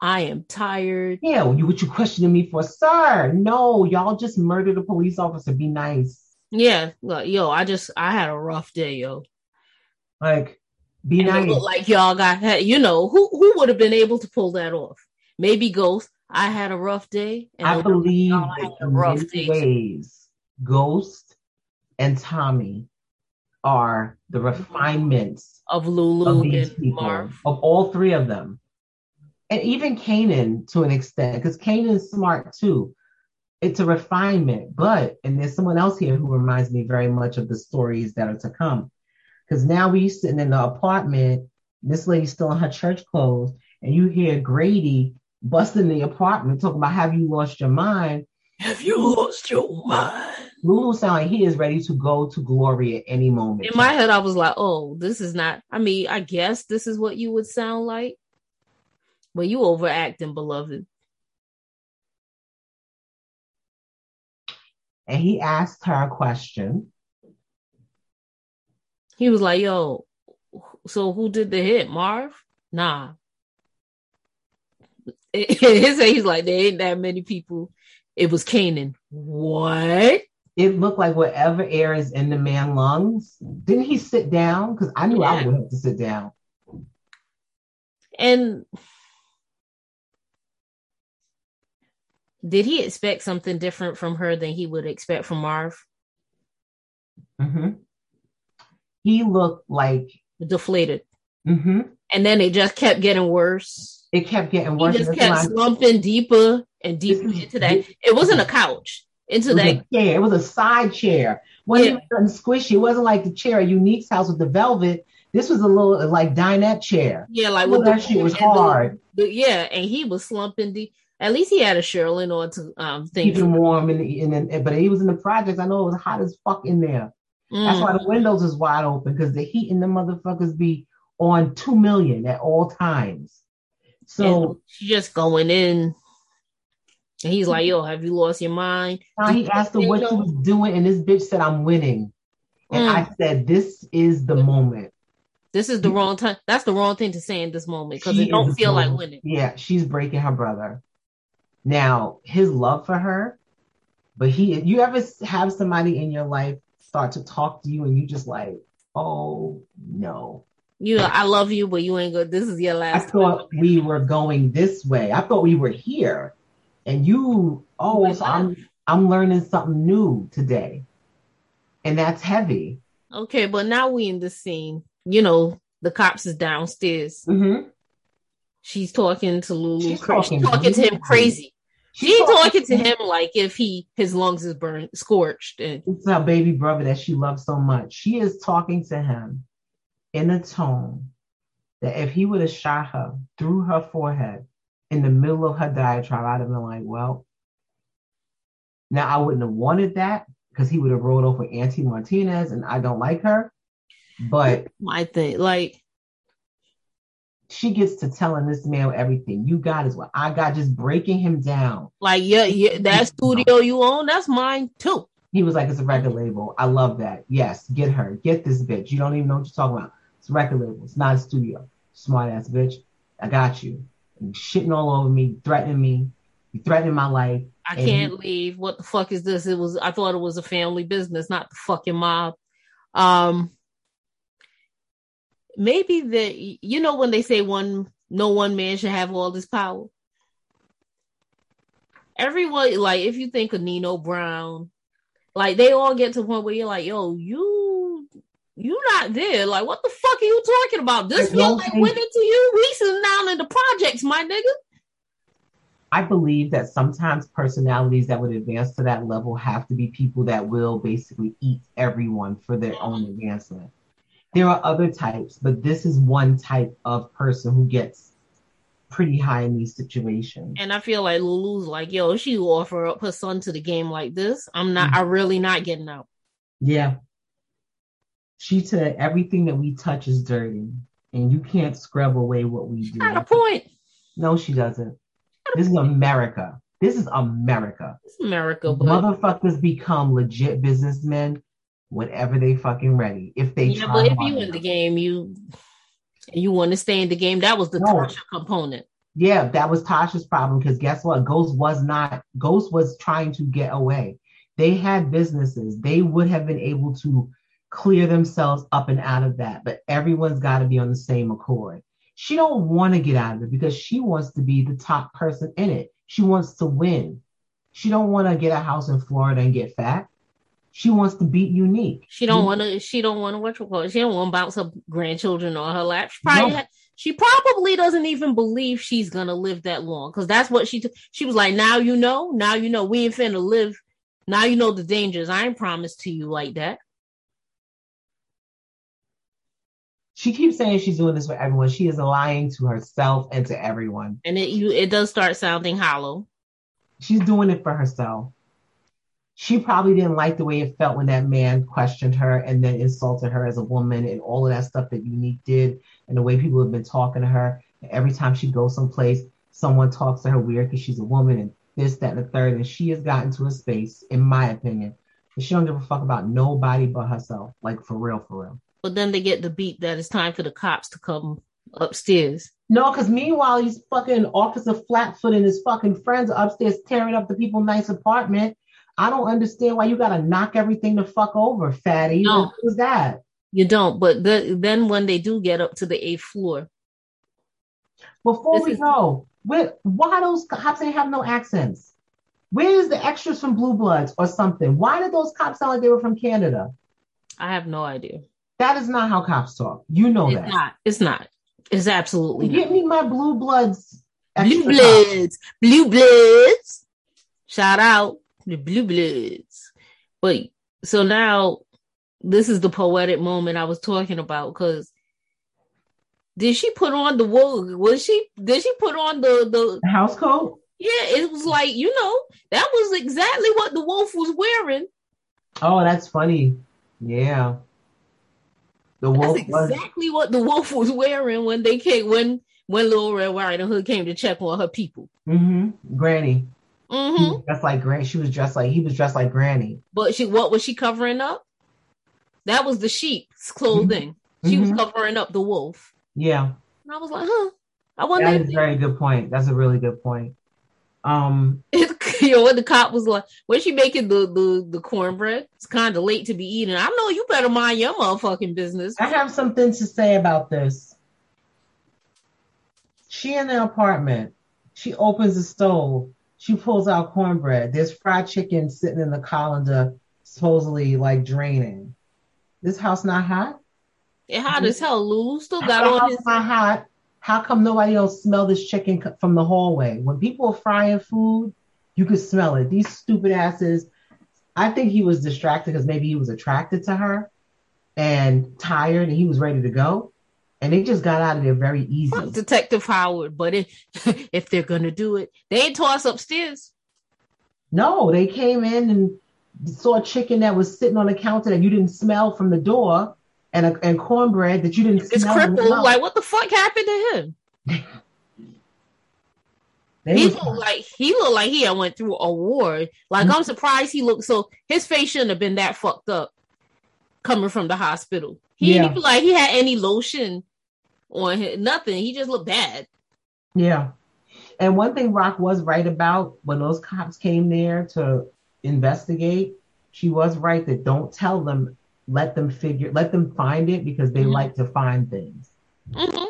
I am tired. Yeah, well, you what you questioning me for, sir? No, y'all just murdered a police officer. Be nice. Yeah, look, yo, I just I had a rough day, yo. Like, be and nice. like y'all got, you know, who who would have been able to pull that off? Maybe Ghost. I had a rough day. I believe in rough many ways, Ghost and Tommy are the mm-hmm. refinements of Lulu of people, Marv. of all three of them, and even Kanan to an extent, because Kanan's smart too. It's a refinement, but and there's someone else here who reminds me very much of the stories that are to come. Because now we're sitting in the apartment, this lady's still in her church clothes, and you hear Grady busting the apartment talking about have you lost your mind? Have you lost your mind? Lulu sound like he is ready to go to glory at any moment. In my head, I was like, oh, this is not, I mean, I guess this is what you would sound like. But you overacting, beloved. And he asked her a question. He was like, yo, so who did the hit? Marv? Nah. He's like, there ain't that many people. It was Kanan. What? It looked like whatever air is in the man lungs. Didn't he sit down? Because I knew yeah. I would have to sit down. And did he expect something different from her than he would expect from Marv? Mm-hmm he looked like deflated. Mm-hmm. And then it just kept getting worse. It kept getting worse. He just kept line. slumping deeper and deeper into that. It wasn't a couch. Into that chair. It was a side chair. When yeah. squishy, it wasn't like the chair at Unique's house with the velvet. This was a little like dinette chair. Yeah, like with that shit was hard. The, the, yeah, and he was slumping deep. At least he had a Sherilyn on to um keep him warm, and, and, and but he was in the projects. I know it was hot as fuck in there. Mm. That's why the windows is wide open because the heat in the motherfuckers be on two million at all times. So she's just going in. And he's like, yo, have you lost your mind? Now he asked her what she was doing, and this bitch said, I'm winning. And mm. I said, This is the moment. This is the wrong time. That's the wrong thing to say in this moment because it don't feel like winning. Yeah, she's breaking her brother. Now, his love for her, but he you ever have somebody in your life start to talk to you and you just like, oh no. You, know I love you, but you ain't good. This is your last. I thought time. we were going this way. I thought we were here, and you. Oh, so I'm I'm learning something new today, and that's heavy. Okay, but now we in the scene. You know, the cops is downstairs. Mm-hmm. She's talking to Lulu. She's talking, She's talking to him crazy. She's talking to him like if he his lungs is burned, scorched. And it's her baby brother that she loves so much. She is talking to him in a tone that if he would have shot her through her forehead in the middle of her diatribe, I'd have been like, well, Now I wouldn't have wanted that because he would have rolled off with Auntie Martinez, and I don't like her. But my thing, like she gets to telling this man everything. You got is what I got, just breaking him down. Like, yeah, yeah, that studio you own, that's mine too. He was like, it's a record label. I love that. Yes, get her. Get this bitch. You don't even know what you're talking about. It's a record label. It's not a studio. Smart ass bitch. I got you. And shitting all over me, threatening me. You threatening my life. I can't he, leave. What the fuck is this? It was I thought it was a family business, not the fucking mob. Um maybe the you know when they say one no one man should have all this power. Everyone like if you think of Nino Brown, like they all get to point where you're like, yo, you you not there. Like, what the fuck are you talking about? This feel like went into you. Sitting down in the projects, my nigga. I believe that sometimes personalities that would advance to that level have to be people that will basically eat everyone for their own mm-hmm. advancement. There are other types, but this is one type of person who gets pretty high in these situations. And I feel like Lulu's like, yo, she offer up her son to the game like this. I'm not, mm-hmm. I'm really not getting out. Yeah. She said everything that we touch is dirty, and you can't scrub away what we do. Got a point. No, she doesn't. This is America. This is America. It's America. But... Motherfuckers become legit businessmen whenever they fucking ready. If they yeah, but if you in the game, you you want to stay in the game. That was the no. Tasha component. Yeah, that was Tasha's problem because guess what? Ghost was not Ghost was trying to get away. They had businesses. They would have been able to clear themselves up and out of that, but everyone's got to be on the same accord. She don't want to get out of it because she wants to be the top person in it. She wants to win. She don't want to get a house in Florida and get fat. She wants to beat unique. She don't want to. She don't want to what you call. She don't want to bounce her grandchildren on her lap. She probably, no. she probably doesn't even believe she's gonna live that long because that's what she. T- she was like, "Now you know. Now you know. We ain't finna live. Now you know the dangers. I ain't promised to you like that." She keeps saying she's doing this for everyone. She is lying to herself and to everyone. And it you it does start sounding hollow. She's doing it for herself she probably didn't like the way it felt when that man questioned her and then insulted her as a woman and all of that stuff that Unique did and the way people have been talking to her. And every time she goes someplace, someone talks to her weird because she's a woman and this, that, and the third. And she has gotten to a space, in my opinion, that she don't give a fuck about nobody but herself. Like for real, for real. But then they get the beat that it's time for the cops to come upstairs. No, because meanwhile he's fucking Officer Flatfoot and his fucking friends are upstairs tearing up the people's nice apartment I don't understand why you gotta knock everything the fuck over, fatty. No, who's that? You don't. But the, then when they do get up to the eighth floor, before this we is, go, where, why those cops ain't have no accents? Where's the extras from Blue Bloods or something? Why did those cops sound like they were from Canada? I have no idea. That is not how cops talk. You know it's that. Not. It's not. It's absolutely Get not. me my Blue Bloods. Blue Bloods. Cops. Blue Bloods. Shout out the blue bloods. But so now this is the poetic moment I was talking about because did she put on the wool? Was she did she put on the the house coat? Yeah, it was like, you know, that was exactly what the wolf was wearing. Oh, that's funny. Yeah. The wolf that's exactly was... what the wolf was wearing when they came when when Little Red Riding Hood came to check on her people. Mm-hmm. Granny. Mm-hmm. Dressed like Granny. She was dressed like he was dressed like Granny. But she, what was she covering up? That was the sheep's clothing. Mm-hmm. She was mm-hmm. covering up the wolf. Yeah. And I was like, huh. I wonder. That is a very good point. That's a really good point. Um, you know, what the cop was like, when she making the the the cornbread, it's kind of late to be eating. I know you better mind your motherfucking business. I have something to say about this. She in the apartment. She opens the stove she pulls out cornbread. There's fried chicken sitting in the colander, supposedly like draining. This house not hot? It hot as hell. Lulu still got all his. Not hot. How come nobody else smell this chicken from the hallway? When people are frying food, you could smell it. These stupid asses. I think he was distracted because maybe he was attracted to her and tired, and he was ready to go and they just got out of there very easy. Fuck Detective Howard, but if if they're gonna do it, they ain't toss upstairs. No, they came in and saw a chicken that was sitting on the counter that you didn't smell from the door, and a, and cornbread that you didn't it's smell. crippled. Like what the fuck happened to him? he looked like he looked like he had went through a war. Like mm-hmm. I'm surprised he looked so. His face shouldn't have been that fucked up coming from the hospital. He yeah. didn't like he had any lotion on him, nothing. He just looked bad. Yeah. And one thing Raq was right about when those cops came there to investigate, she was right that don't tell them, let them figure, let them find it because they mm-hmm. like to find things. Mm-hmm.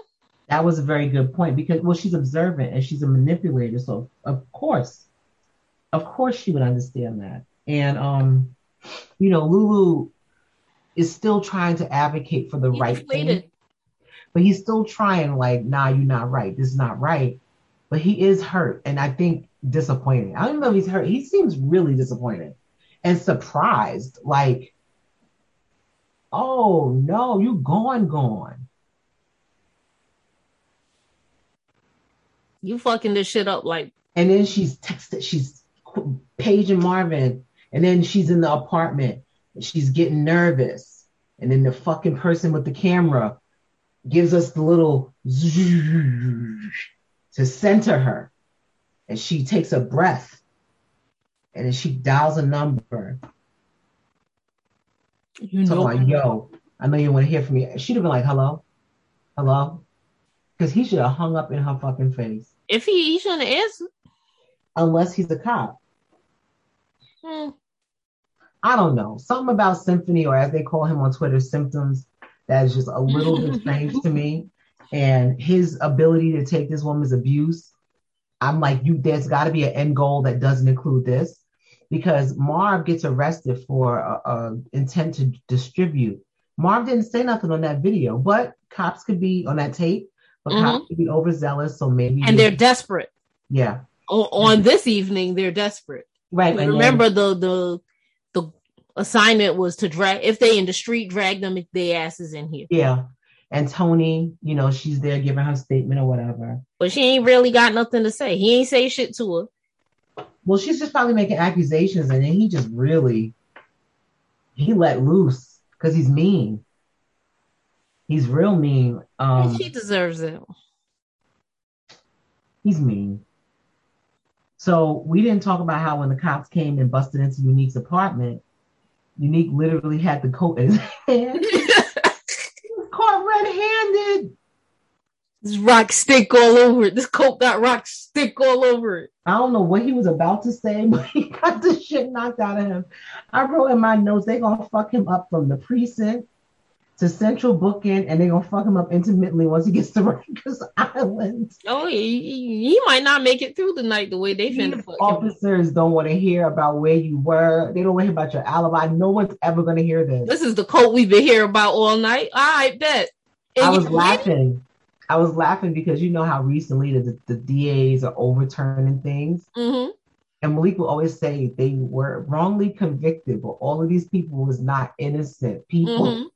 That was a very good point because, well, she's observant and she's a manipulator. So, of course, of course, she would understand that. And, um, you know, Lulu is still trying to advocate for the right deflated. thing. But he's still trying, like, nah, you're not right. This is not right. But he is hurt and I think disappointed. I don't know if he's hurt. He seems really disappointed and surprised. Like, oh no, you gone, gone. You fucking this shit up like. And then she's texted, she's paging Marvin, and then she's in the apartment and she's getting nervous and then the fucking person with the camera gives us the little to center her. And she takes a breath and then she dials a number. You know, like, yo, I know you want to hear from me. She'd have been like, hello, hello. Because he should have hung up in her fucking face. If he, he shouldn't answer. Unless he's a cop. Hmm. I don't know, something about Symphony, or as they call him on Twitter, symptoms, that is just a little bit strange to me. And his ability to take this woman's abuse, I'm like, you, there's got to be an end goal that doesn't include this, because Marv gets arrested for a, a intent to distribute. Marv didn't say nothing on that video, but cops could be on that tape, but mm-hmm. cops could be overzealous, so maybe and they're desperate. Yeah. On, on this evening, they're desperate. Right. remember then, the the assignment was to drag if they in the street, drag them if their asses in here. Yeah. And Tony, you know, she's there giving her statement or whatever. But she ain't really got nothing to say. He ain't say shit to her. Well, she's just probably making accusations, and then he just really he let loose because he's mean. He's real mean. Um, she deserves it. He's mean. So we didn't talk about how when the cops came and busted into Unique's apartment, Unique literally had the coat in his hand. caught red-handed. This rock stick all over it. This coat got rock stick all over it. I don't know what he was about to say, but he got the shit knocked out of him. I wrote in my notes, they gonna fuck him up from the precinct to Central Booking, and they're gonna fuck him up intimately once he gets to Rikers Island. Oh, he, he might not make it through the night the way they finna fuck Officers him. don't want to hear about where you were. They don't want to hear about your alibi. No one's ever gonna hear this. This is the quote we've been hearing about all night. I bet. And I was laughing. I was laughing because you know how recently the, the, the DAs are overturning things. Mm-hmm. And Malik will always say they were wrongly convicted, but all of these people was not innocent people. Mm-hmm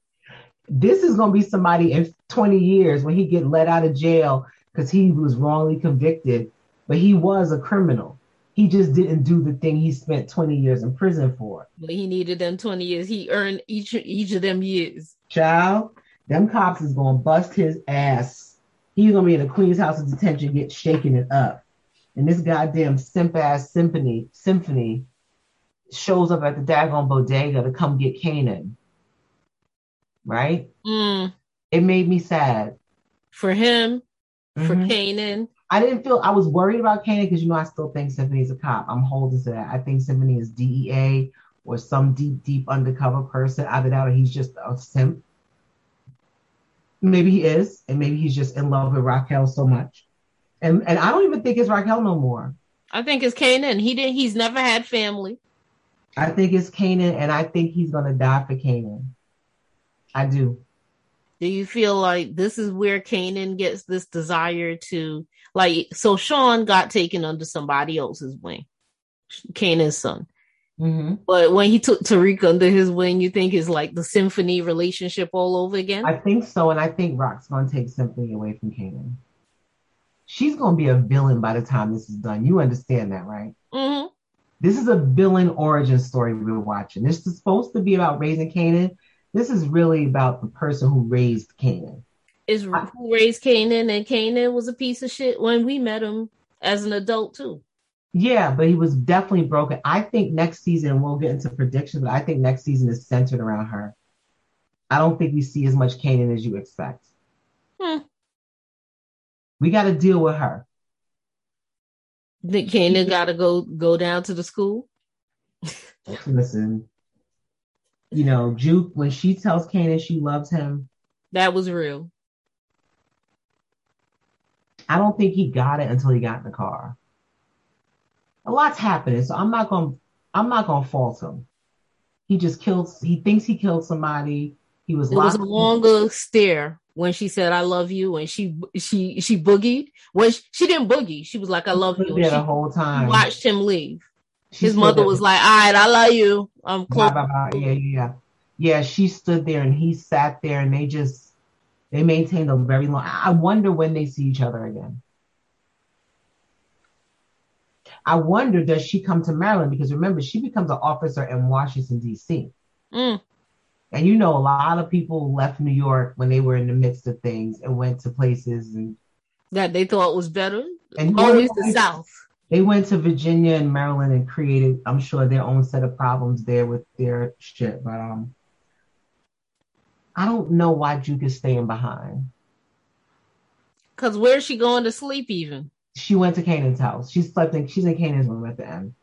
this is going to be somebody in 20 years when he get let out of jail because he was wrongly convicted, but he was a criminal. He just didn't do the thing he spent 20 years in prison for. But he needed them 20 years. He earned each each of them years. Child, them cops is gonna bust his ass. He's gonna be in the Queen's House of Detention, get shaking it up. And this goddamn simp ass symphony symphony shows up at the daggone bodega to come get Kanan right? Mm. It made me sad. For him, mm-hmm. for Kanan. I didn't feel I was worried about Kanan because you know I still think Symphony is a cop. I'm holding to that. I think Symphony is DEA or some deep, deep undercover person. Either that or he's just a simp. Maybe he is, and maybe he's just in love with Raquel so much. And and I don't even think it's Raquel no more. I think it's Kanan. He did he's never had family. I think it's Kanan, and I think he's gonna die for Kanan. I do. Do you feel like this is where Kanan gets this desire to like? So Sean got taken under somebody else's wing, Kanan's son. Mm-hmm. But when he took Tariq under his wing, you think is like the symphony relationship all over again? I think so, and I think Raq's gonna take Symphony away from Kanan. She's gonna be a villain by the time this is done. You understand that, right? Mm-hmm. This is a villain origin story we're watching. This is supposed to be about raising Kanan. This is really about the person who raised Kanan. Is who raised Kanan, and Kanan was a piece of shit when we met him as an adult too. Yeah, but he was definitely broken. I think next season we'll get into predictions, but I think next season is centered around her. I don't think we see as much Kanan as you expect. Hmm. We got to deal with her. Think Kanan got to go go down to the school. Listen, you know, Juke when she tells Kanan she loves him, that was real. I don't think he got it until he got in the car a lot's happening. So I'm not gonna I'm not gonna fault him. He just killed. He thinks he killed somebody. He was. It was a longer stare when she said "I love you" and she she she boogied. When she, she didn't boogie, she was like "I love you." There the whole time. Watched him leave. His mother was like, "All right, I love you. I'm close." Blah. Yeah, yeah, yeah. She stood there and he sat there, and they just they maintained a very long. I wonder when they see each other again. I wonder, does she come to Maryland? Because remember, she becomes an officer in Washington, D.C. Mm. And you know, a lot of people left New York when they were in the midst of things and went to places and that they thought was better. And always the South. They went to Virginia and Maryland and created, I'm sure, their own set of problems there with their shit. But um, I don't know why Juke is staying behind. Cause where's she going to sleep even? she went to Kanan's house. She slept in she's in Kanan's room at the end.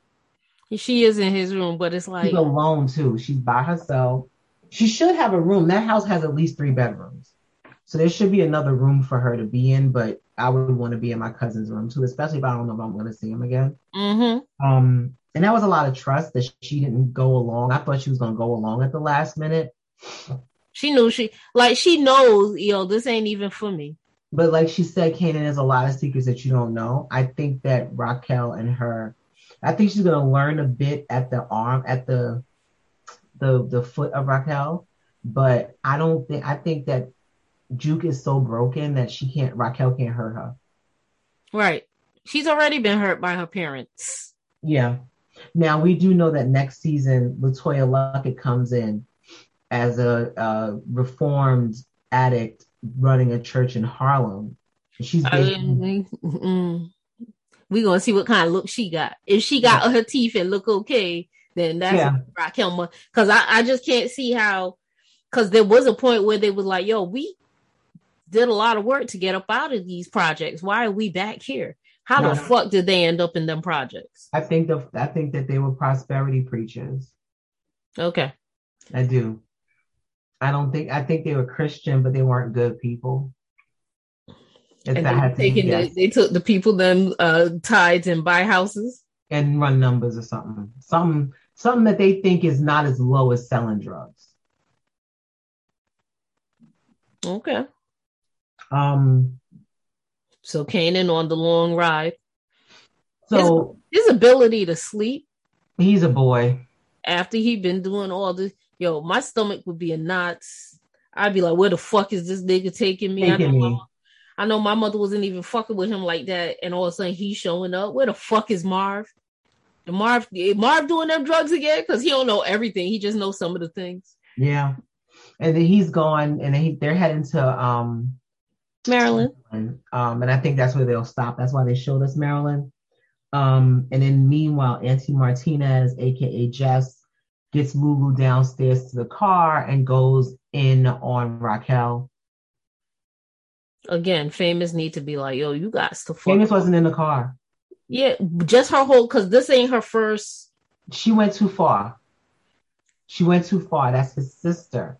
She is in his room, but it's like she's alone too. She's by herself. She should have a room. That house has at least three bedrooms. So there should be another room for her to be in, but I would want to be in my cousin's room too, especially if I don't know if I'm going to see him again. Mm-hmm. Um, and that was a lot of trust that she didn't go along. I thought she was going to go along at the last minute. She knew she like she knows, yo, this ain't even for me. But like she said, Kanan has a lot of secrets that you don't know. I think that Raquel and her, I think she's gonna learn a bit at the arm, at the the the foot of Raquel. But I don't think I think that Juke is so broken that she can't Raquel can't hurt her. Right. She's already been hurt by her parents. Yeah. Now we do know that next season LeToya Luckett comes in as a, a reformed addict running a church in Harlem. She's basically, mm-hmm. we gonna see what kind of look she got. If she got yeah. her teeth and look okay, then that's yeah. Raquel. Because I, I just can't see how. Because there was a point where they was like, "Yo, we did a lot of work to get up out of these projects. Why are we back here? How no, the fuck did they end up in them projects?" I think the I think that they were prosperity preachers. Okay. I do. I don't think I think they were Christian, but they weren't good people. and they, the, they took the people then uh, tides and buy houses and run numbers or something. Something something that they think is not as low as selling drugs. Okay. Um. So Kanan on the long ride. So his, his ability to sleep. He's a boy. After he'd been doing all this, yo, my stomach would be in knots. I'd be like, where the fuck is this nigga taking me? Taking I, know me. My, I know my mother wasn't even fucking with him like that, and all of a sudden he's showing up. Where the fuck is Marv? And Marv, Marv doing them drugs again? Because he don't know everything. He just knows some of the things. Yeah, and then he's gone, and then he, they're heading to um Maryland. Um, and I think that's where they'll stop. That's why they showed us Maryland. Um, and then meanwhile, Auntie Martinez, aka Jess, gets Lulu downstairs to the car and goes in on Raquel. Again, famous need to be like, yo, you got to fuck. Famous wasn't in the car. Yeah, just her whole because this ain't her first. She went too far. She went too far. That's his sister.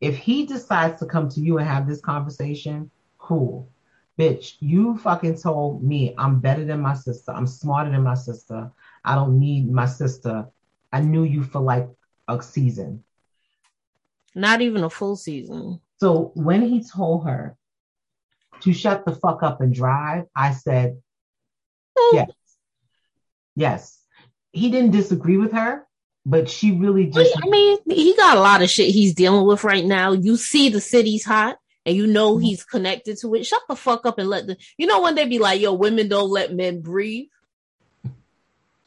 If he decides to come to you and have this conversation, cool. Bitch, you fucking told me I'm better than my sister. I'm smarter than my sister. I don't need my sister I knew you for like a season. Not even a full season. So when he told her to shut the fuck up and drive, I said, oh. yes. Yes. He didn't disagree with her, but she really just. I mean, he got a lot of shit he's dealing with right now. You see, the city's hot and you know mm-hmm. he's connected to it. Shut the fuck up and let the. You know, when they be like, yo, women don't let men breathe.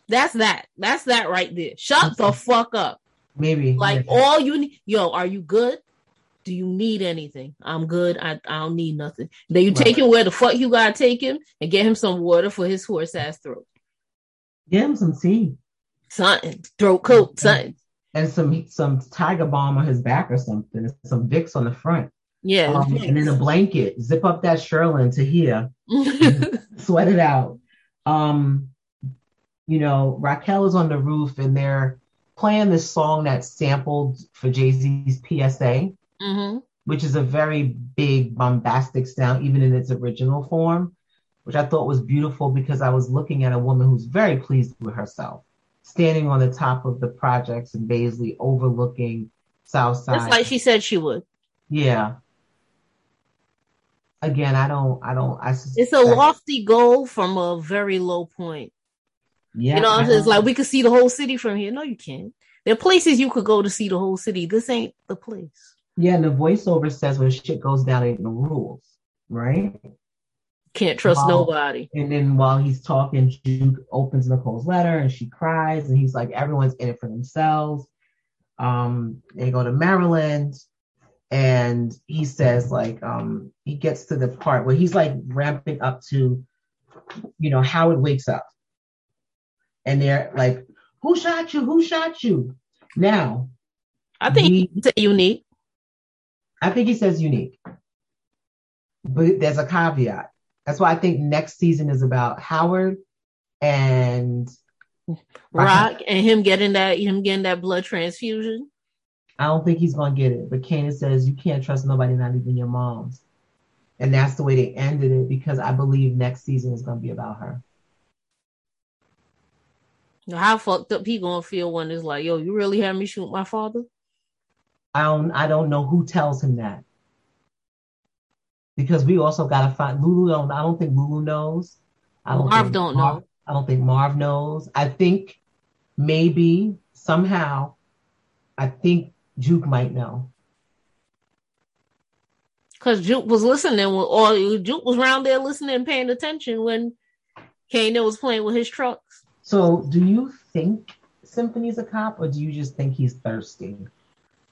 That's that. That's that right there. Shut the fuck up. Maybe. Like yeah. all you need. Yo, are you good? Do you need anything? I'm good. I, I don't need nothing. Then you right. take him where the fuck you gotta take him and get him some water for his hoarse ass throat. Get him some tea. Something. Throat coat, something. And some some tiger balm on his back or something. Some Vicks on the front. Yeah. Um, and then a blanket. Zip up that shearling to here. sweat it out. Um, you know, Raquel is on the roof and they're playing this song that's sampled for Jay Z's PSA, mm-hmm. which is a very big, bombastic sound, even in its original form, which I thought was beautiful because I was looking at a woman who's very pleased with herself, standing on the top of the projects in Baisley, overlooking Southside. Just like she said she would. Yeah. Again, I don't, I don't, I. It's a lofty goal from a very low point. Yeah, you know, it's like we could see the whole city from here. No, you can't. There are places you could go to see the whole city. This ain't the place. Yeah, and the voiceover says when shit goes down, ain't no rules, right? Can't trust while, nobody. And then while he's talking, Juke opens Nicole's letter and she cries, and he's like, everyone's in it for themselves. Um, they go to Maryland, and he says like, um, he gets to the part where he's like ramping up to, you know, how it wakes up and they're like, "Who shot you? Who shot you?" Now, I think he, he unique. I think he says unique, but there's a caveat. That's why I think next season is about Howard and Raq and him getting that him getting that blood transfusion. I don't think he's gonna get it. But Kanan says you can't trust nobody, not even your moms. And that's the way they ended it because I believe next season is gonna be about her. How fucked up he gonna feel when it's like, yo, you really had me shoot my father? I don't I don't know who tells him that. Because we also gotta find Lulu don't I don't think Lulu knows. I don't Marv don't Marv, know. I don't think Marv knows. I think maybe somehow I think Juke might know. Cause Juke was listening or Juke was around there listening and paying attention when Kanan was playing with his trucks. So, do you think Symphony's a cop, or do you just think he's thirsty?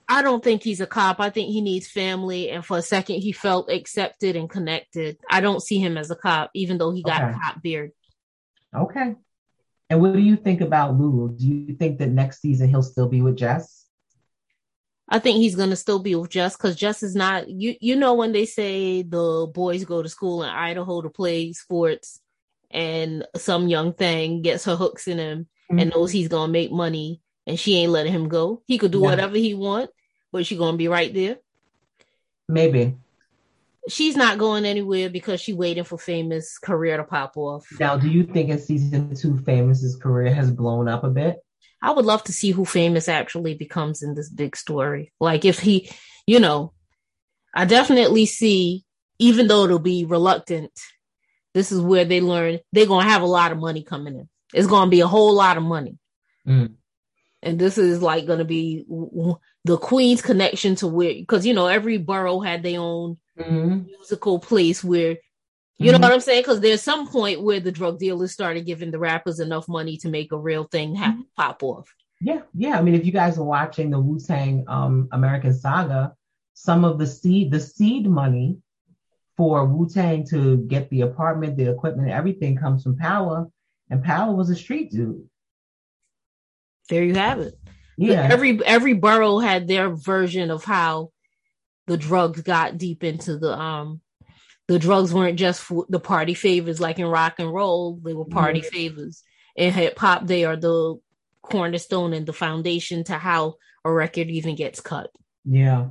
I don't think he's a cop. I think he needs family, and for a second, he felt accepted and connected. I don't see him as a cop, even though he got okay. a cop beard. Okay. And what do you think about Lulu? Do you think that next season he'll still be with Jess? I think he's gonna still be with Jess because Jess is not you. You know when they say the boys go to school in Idaho to play sports, and some young thing gets her hooks in him mm-hmm. and knows he's gonna make money and she ain't letting him go. He could do yeah. whatever he want, but she gonna be right there. Maybe. She's not going anywhere because she's waiting for famous career to pop off. Now, do you think in season two, Famous's career has blown up a bit? I would love to see who Famous actually becomes in this big story. Like if he, you know, I definitely see, even though it'll be reluctant, this is where they learn they're gonna have a lot of money coming in. It's gonna be a whole lot of money. Mm. And this is like gonna be the Queen's connection to where because you know every borough had their own mm-hmm. musical place where you mm-hmm. know what I'm saying? Because there's some point where the drug dealers started giving the rappers enough money to make a real thing ha- mm-hmm. pop off. Yeah, yeah. I mean, if you guys are watching the Wu Tang um, American Saga, some of the seed the seed money for Wu Tang to get the apartment, the equipment, everything comes from Power, and Power was a street dude. There you have it. Yeah. Every every borough had their version of how the drugs got deep into the um the drugs weren't just for the party favors like in rock and roll, they were party mm-hmm. favors. In hip hop, they are the cornerstone and the foundation to how a record even gets cut. Yeah.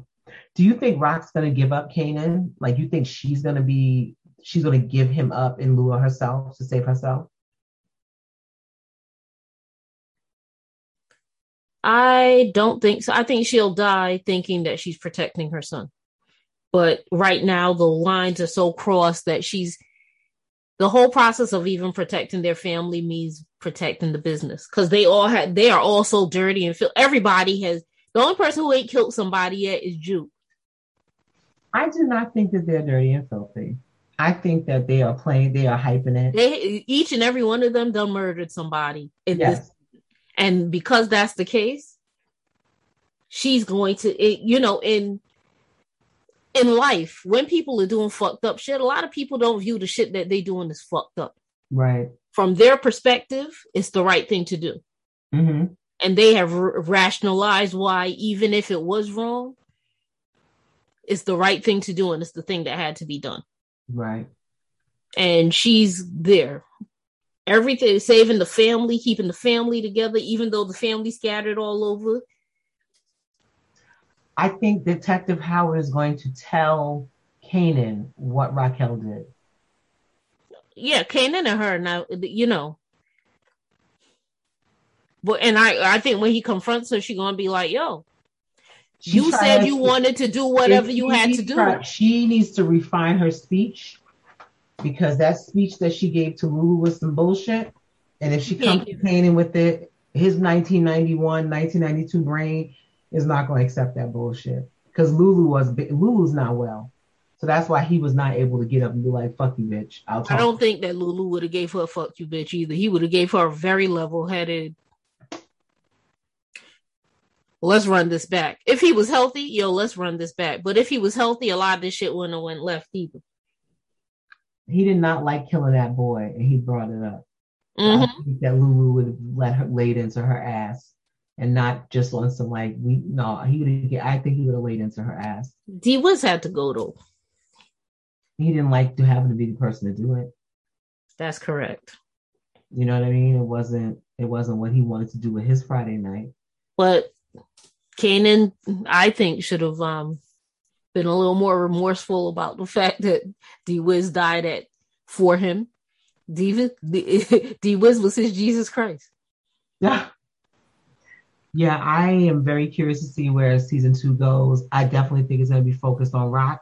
Do you think Raq's gonna give up Kanan? Like you think she's gonna be she's gonna give him up in lieu of herself to save herself? I don't think so. I think she'll die thinking that she's protecting her son. But right now the lines are so crossed that she's the whole process of even protecting their family means protecting the business because they all had they are all so dirty and feel everybody has the only person who ain't killed somebody yet is Juke. I do not think that they're dirty and filthy. I think that they are playing, they are hyping it. They each and every one of them done murdered somebody in yes. this, and because that's the case, she's going to, it, you know, in in life when people are doing fucked up shit, a lot of people don't view the shit that they doing as fucked up. Right. From their perspective, it's the right thing to do. Mm-hmm. And they have r- rationalized why, even if it was wrong, it's the right thing to do and it's the thing that had to be done. Right. And she's there. Everything saving the family, keeping the family together, even though the family scattered all over. I think Detective Howard is going to tell Kanan what Raquel did. Yeah, Kanan and her now, you know. But and I, I think when he confronts her, she's gonna be like, "Yo, she you said you to, wanted to do whatever you had to do." Try, she needs to refine her speech because that speech that she gave to Lulu was some bullshit. And if she comes to Kanan with it, his 1991, 1992 brain is not going to accept that bullshit because Lulu was Lulu's not well. So that's why he was not able to get up and be like, "Fuck you, bitch." I'll I don't think that Lulu would have gave her a "fuck you, bitch" either. He would have gave her a very level-headed. Let's run this back. If he was healthy, yo, let's run this back. But if he was healthy, a lot of this shit wouldn't have went left either. He did not like killing that boy, and he brought it up. Mm-hmm. I think that Lulu would have let her laid into her ass and not just on some like we no he would get I think he would have laid into her ass. D Wiz had to go though. He didn't like to having to be the person to do it. That's correct. You know what I mean? It wasn't it wasn't what he wanted to do with his Friday night. But Kanan, I think, should have um been a little more remorseful about the fact that D Wiz died at for him. D Wiz was his Jesus Christ. Yeah. Yeah, I am very curious to see where season two goes. I definitely think it's going to be focused on Raq.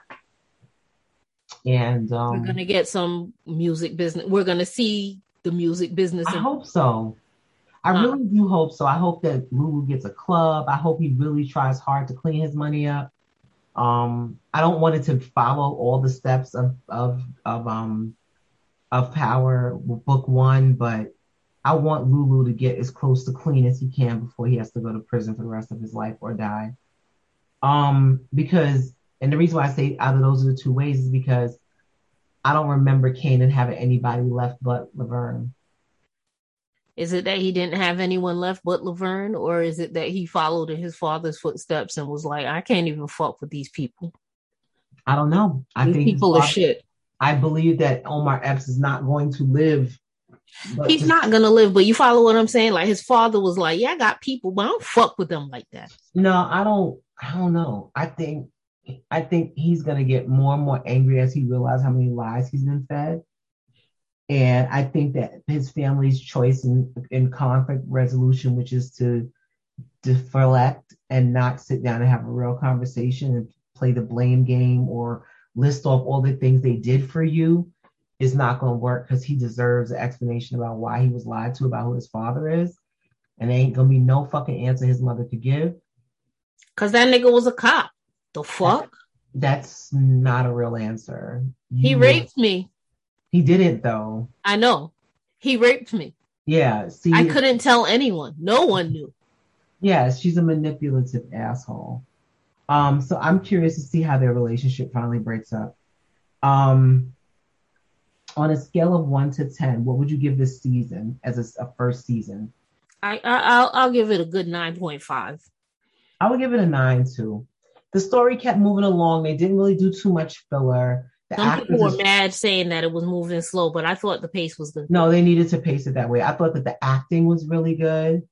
And um, we're going to get some music business. We're going to see the music business. I hope so. I really do hope so. I hope that Lulu gets a club. I hope he really tries hard to clean his money up. Um, I don't want it to follow all the steps of of of um of Power Book One, but I want Lulu to get as close to clean as he can before he has to go to prison for the rest of his life or die. Um, because, and the reason why I say either those are the two ways is because I don't remember Kanan having anybody left but Laverne. Is it that he didn't have anyone left but Laverne, or is it that he followed in his father's footsteps and was like, I can't even fuck with these people? I don't know. I these think people are shit. I believe that Omar Epps is not going to live but He's not gonna live, but you follow what I'm saying? Like his father was like, Yeah, I got people, but I don't fuck with them like that. No, I don't I don't know. I think I think he's gonna get more and more angry as he realizes how many lies he's been fed. And I think that his family's choice in, in conflict resolution, which is to deflect and not sit down and have a real conversation and play the blame game or list off all the things they did for you, is not going to work because he deserves an explanation about why he was lied to about who his father is. And there ain't going to be no fucking answer his mother could give. Because that nigga was a cop. The fuck? That's not a real answer. You he raped me. He didn't, though. I know. He raped me. Yeah. See, I couldn't tell anyone. No one knew. Yeah, she's a manipulative asshole. Um, so I'm curious to see how their relationship finally breaks up. Um, on a scale of one to ten, what would you give this season as a, a first season? I, I will I'll give it a good nine point five. I would give it a nine too. The story kept moving along. They didn't really do too much filler. The Some people were mad saying that it was moving slow, but I thought the pace was good. No, they needed to pace it that way. I thought that the acting was really good.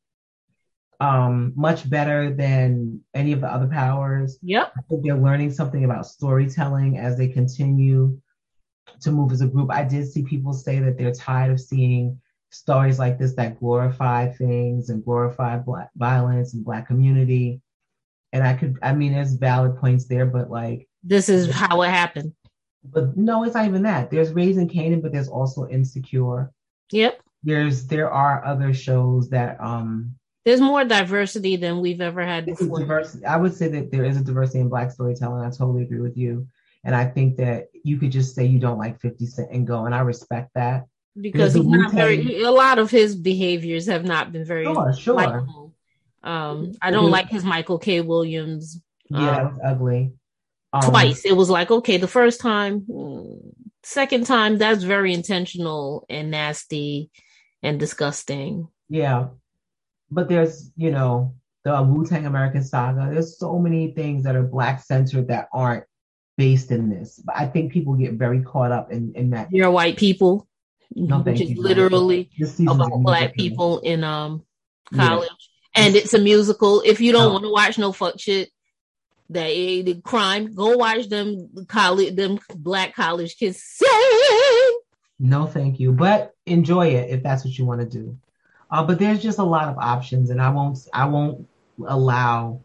Um, much better than any of the other powers. Yep. I think they're learning something about storytelling as they continue to move as a group. I did see people say that they're tired of seeing stories like this that glorify things and glorify black violence and black community. And I could, I mean, there's valid points there, but like this is how it happened. But no, it's not even that. There's Raising Kanan, but there's also Insecure. Yep. There's there are other shows that um there's more diversity than we've ever had before. Diversity. I would say that there is a diversity in black storytelling. I totally agree with you And I think that you could just say you don't like 50 Cent and go, and I respect that. Because he's not very a lot of his behaviors have not been very sure, sure. Likable. Um I don't like his Michael K. Williams. Yeah, um, that was ugly. Um, twice. It was like, okay, the first time, second time, that's very intentional and nasty and disgusting. Yeah. But there's, you know, the Wu Tang American Saga. There's so many things that are black centered that aren't based in this. But I think people get very caught up in, in that. You're white people. No, which is you, literally about black people in um college. Yeah. And it's a musical. If you don't oh. want to watch no fuck shit, that the crime, go watch them college them black college kids sing. No, thank you. But enjoy it if that's what you want to do. Uh, but there's just a lot of options, and I won't I won't allow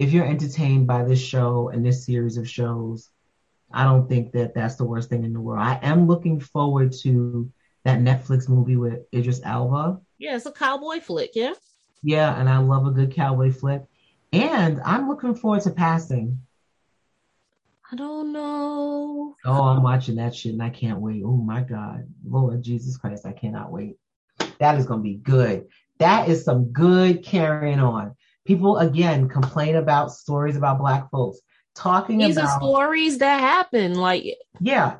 if you're entertained by this show and this series of shows. I don't think that that's the worst thing in the world. I am looking forward to that Netflix movie with Idris Elba. Yeah, it's a cowboy flick. Yeah. Yeah, and I love a good cowboy flick. And I'm looking forward to passing. I don't know. Oh, I'm watching that shit and I can't wait. Oh my God. Lord Jesus Christ, I cannot wait. That is going to be good. That is some good carrying on. People, again, complain about stories about Black folks. Talking These about. These are stories that happen. Like, yeah.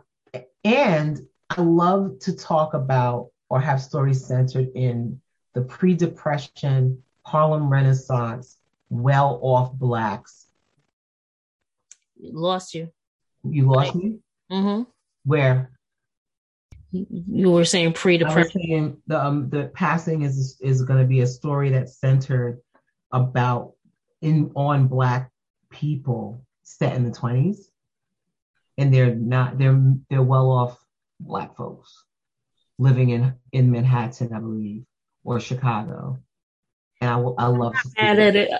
And I love to talk about or have stories centered in the pre Depression, Harlem Renaissance, well off blacks. Lost you. You lost me? Mm-hmm. Where? You were saying pre-depression. The um the passing is is going to be a story that's centered about in on black people set in the twenties, and they're not they're they're well off black folks living in in Manhattan, I believe, or Chicago. And I, I love mad at it.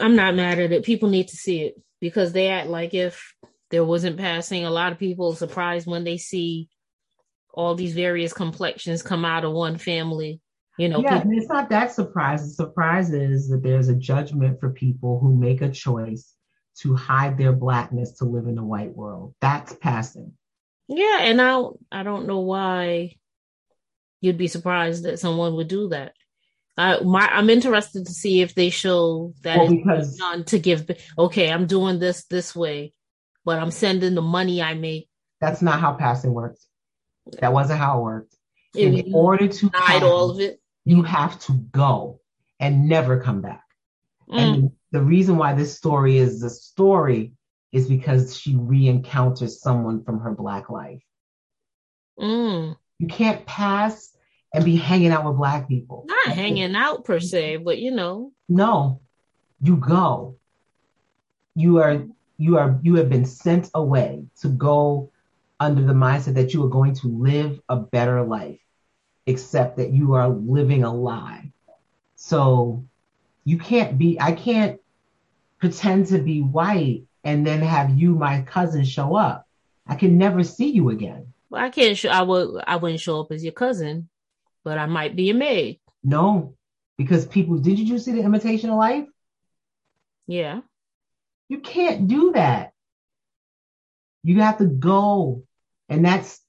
I'm not mad at it. People need to see it because they act like if there wasn't passing. A lot of people surprised when they see all these various complexions come out of one family. You know, yeah, people- it's not that surprising. The surprise is that there's a judgment for people who make a choice to hide their blackness to live in a white world. That's passing. Yeah, and I I don't know why you'd be surprised that someone would do that. I my I'm interested to see if they show that well, because done to give. Okay, I'm doing this this way, but I'm sending the money I make. That's not how passing works. That wasn't how it worked. In order to hide all of it, you have to go and never come back. Mm. And the reason why this story is the story is because she re-encounters someone from her black life. Mm. You can't pass and be hanging out with black people. Not hanging out per se, but you know. No, you go. You are you are you have been sent away to go under the mindset that you are going to live a better life, except that you are living a lie. So you can't be, I can't pretend to be white and then have you, my cousin, show up. I can never see you again. Well, I can't show, I would, I wouldn't show up as your cousin, but I might be a maid. No, because people, did you see the imitation of life? Yeah. You can't do that. You have to go. And that's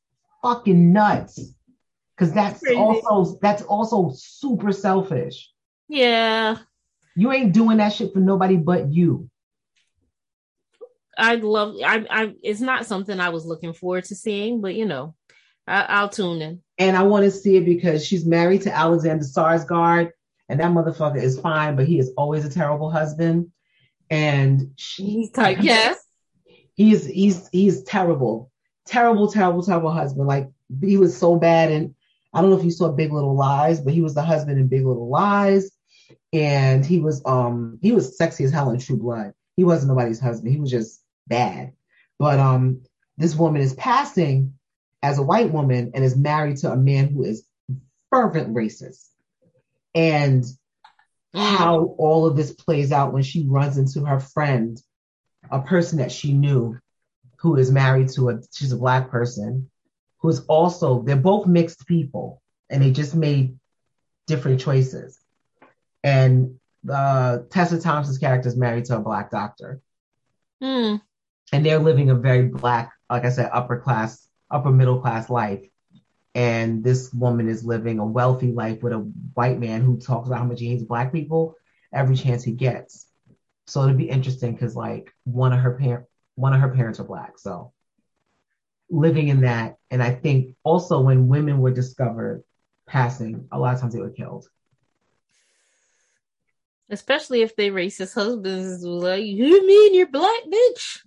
fucking nuts. Cause that's also that's also super selfish. Yeah. You ain't doing that shit for nobody but you. I love I I it's not something I was looking forward to seeing, but you know, I, will tune in. And I want to see it because she's married to Alexander Skarsgård, and that motherfucker is fine, but he is always a terrible husband. And she's yes, He's he's he's terrible terrible, terrible, terrible husband. Like he was so bad. And I don't know if you saw Big Little Lies, but he was the husband in Big Little Lies. And he was um he was sexy as hell in True Blood. He wasn't nobody's husband. He was just bad. But um this woman is passing as a white woman and is married to a man who is fervent racist. And how all of this plays out when she runs into her friend, a person that she knew, who is married to a she's a black person who is also they're both mixed people and they just made different choices. And uh, Tessa Thompson's character is married to a black doctor. Hmm. and they're living a very black, like I said, upper class, upper middle class life. And this woman is living a wealthy life with a white man who talks about how much he hates black people every chance he gets. So it'd be interesting because like one of her parent, one of her parents are black. So living in that, and I think also when women were discovered passing, a lot of times they were killed. Especially if they racist husbands like, you mean you're black, bitch?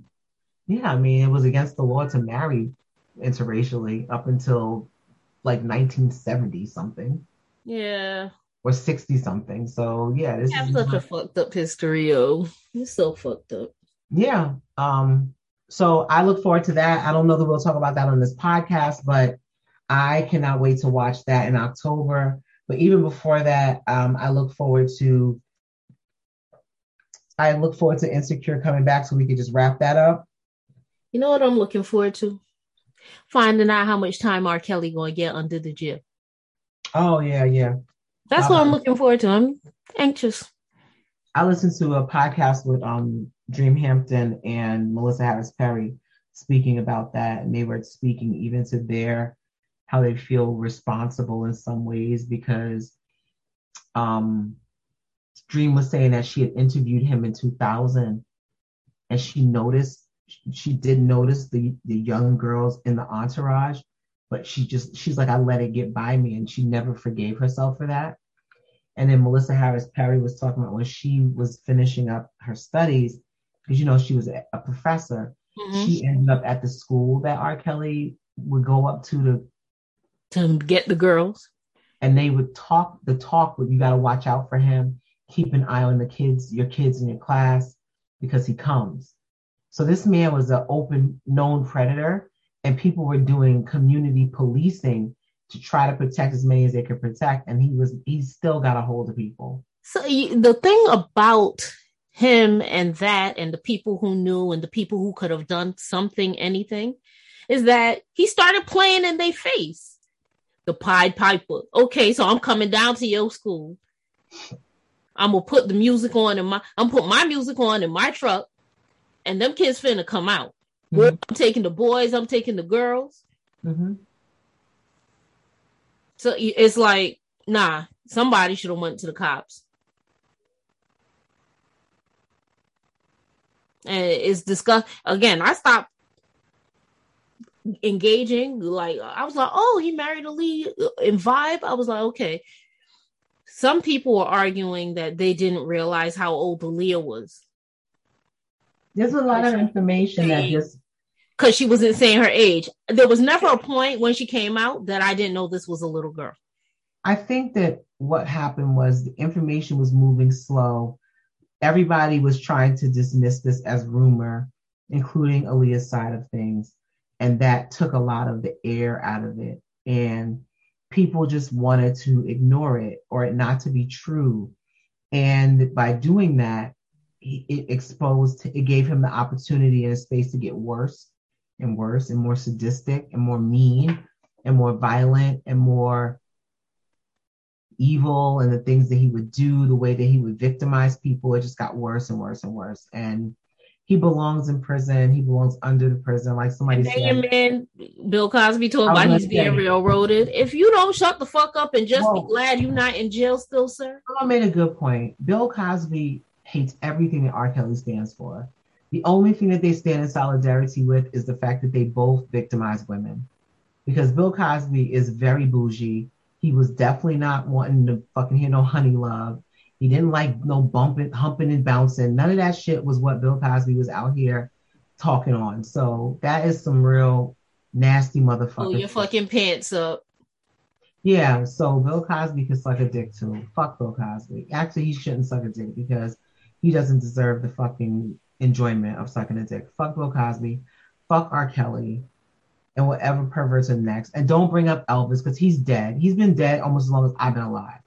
Yeah, I mean, it was against the law to marry interracially up until like 1970 something. Yeah. Or 60 something. So yeah, this is such a fucked up history, yo. It's so fucked up. Yeah. Um, so I look forward to that. I don't know that we'll talk about that on this podcast, but I cannot wait to watch that in October. But even before that, um, I look forward to I look forward to Insecure coming back so we can just wrap that up. You know what I'm looking forward to? Finding out how much time R. Kelly going to get under the jail. Oh yeah, yeah. That's what I'm looking forward to. I'm anxious. I listened to a podcast with um Dream Hampton and Melissa Harris Perry speaking about that, and they were speaking even to their how they feel responsible in some ways because um Dream was saying that she had interviewed him in 2000 and she noticed, she did notice the, the young girls in the entourage, but she just, she's like, I let it get by me. And she never forgave herself for that. And then Melissa Harris Perry was talking about when she was finishing up her studies, because you know, she was a, a professor. Mm-hmm. She ended up at the school that R. Kelly would go up to to to get the girls. And they would talk the talk with you gotta watch out for him keep an eye on the kids, your kids in your class, because he comes. So this man was an open, known predator, and people were doing community policing to try to protect as many as they could protect, and he was he still got a hold of people. So the thing about him and that, and the people who knew, and the people who could have done something, anything, is that he started playing in their face. The Pied Piper. Okay, so I'm coming down to your school. I'm gonna put the music on in my I'm put my music on in my truck, and them kids finna come out. Mm-hmm. I'm taking the boys, I'm taking the girls. Mm-hmm. So it's like, nah, somebody should have went to the cops. And it's discussed again. I stopped engaging. Like I was like, oh, he married Aaliyah in vibe. I was like, okay, some people were arguing that they didn't realize how old Aaliyah was. There's a lot of information that just because she wasn't saying her age. There was never a point when she came out that I didn't know this was a little girl. I think that what happened was the information was moving slow. Everybody was trying to dismiss this as rumor, including Aaliyah's side of things. And that took a lot of the air out of it. And people just wanted to ignore it or it not to be true. And by doing that, it exposed, it gave him the opportunity and a space to get worse and worse and more sadistic and more mean and more violent and more evil and the things that he would do, the way that he would victimize people, it just got worse and worse and worse. And he belongs in prison. He belongs under the prison, like somebody said. Your man, Bill Cosby, told about he's being railroaded. If you don't shut the fuck up and just Whoa. be glad you're not in jail still, sir. I made a good point. Bill Cosby hates everything that R. Kelly stands for. The only thing that they stand in solidarity with is the fact that they both victimize women. Because Bill Cosby is very bougie. He was definitely not wanting to fucking hear no honey love. He didn't like no bumping, humping, and bouncing. None of that shit was what Bill Cosby was out here talking on. So that is some real nasty motherfucker. Pull your fucking pants up. Yeah, so Bill Cosby can suck a dick too. Fuck Bill Cosby. Actually, he shouldn't suck a dick because he doesn't deserve the fucking enjoyment of sucking a dick. Fuck Bill Cosby. Fuck R. Kelly. And whatever perverts are next. And don't bring up Elvis because he's dead. He's been dead almost as long as I've been alive.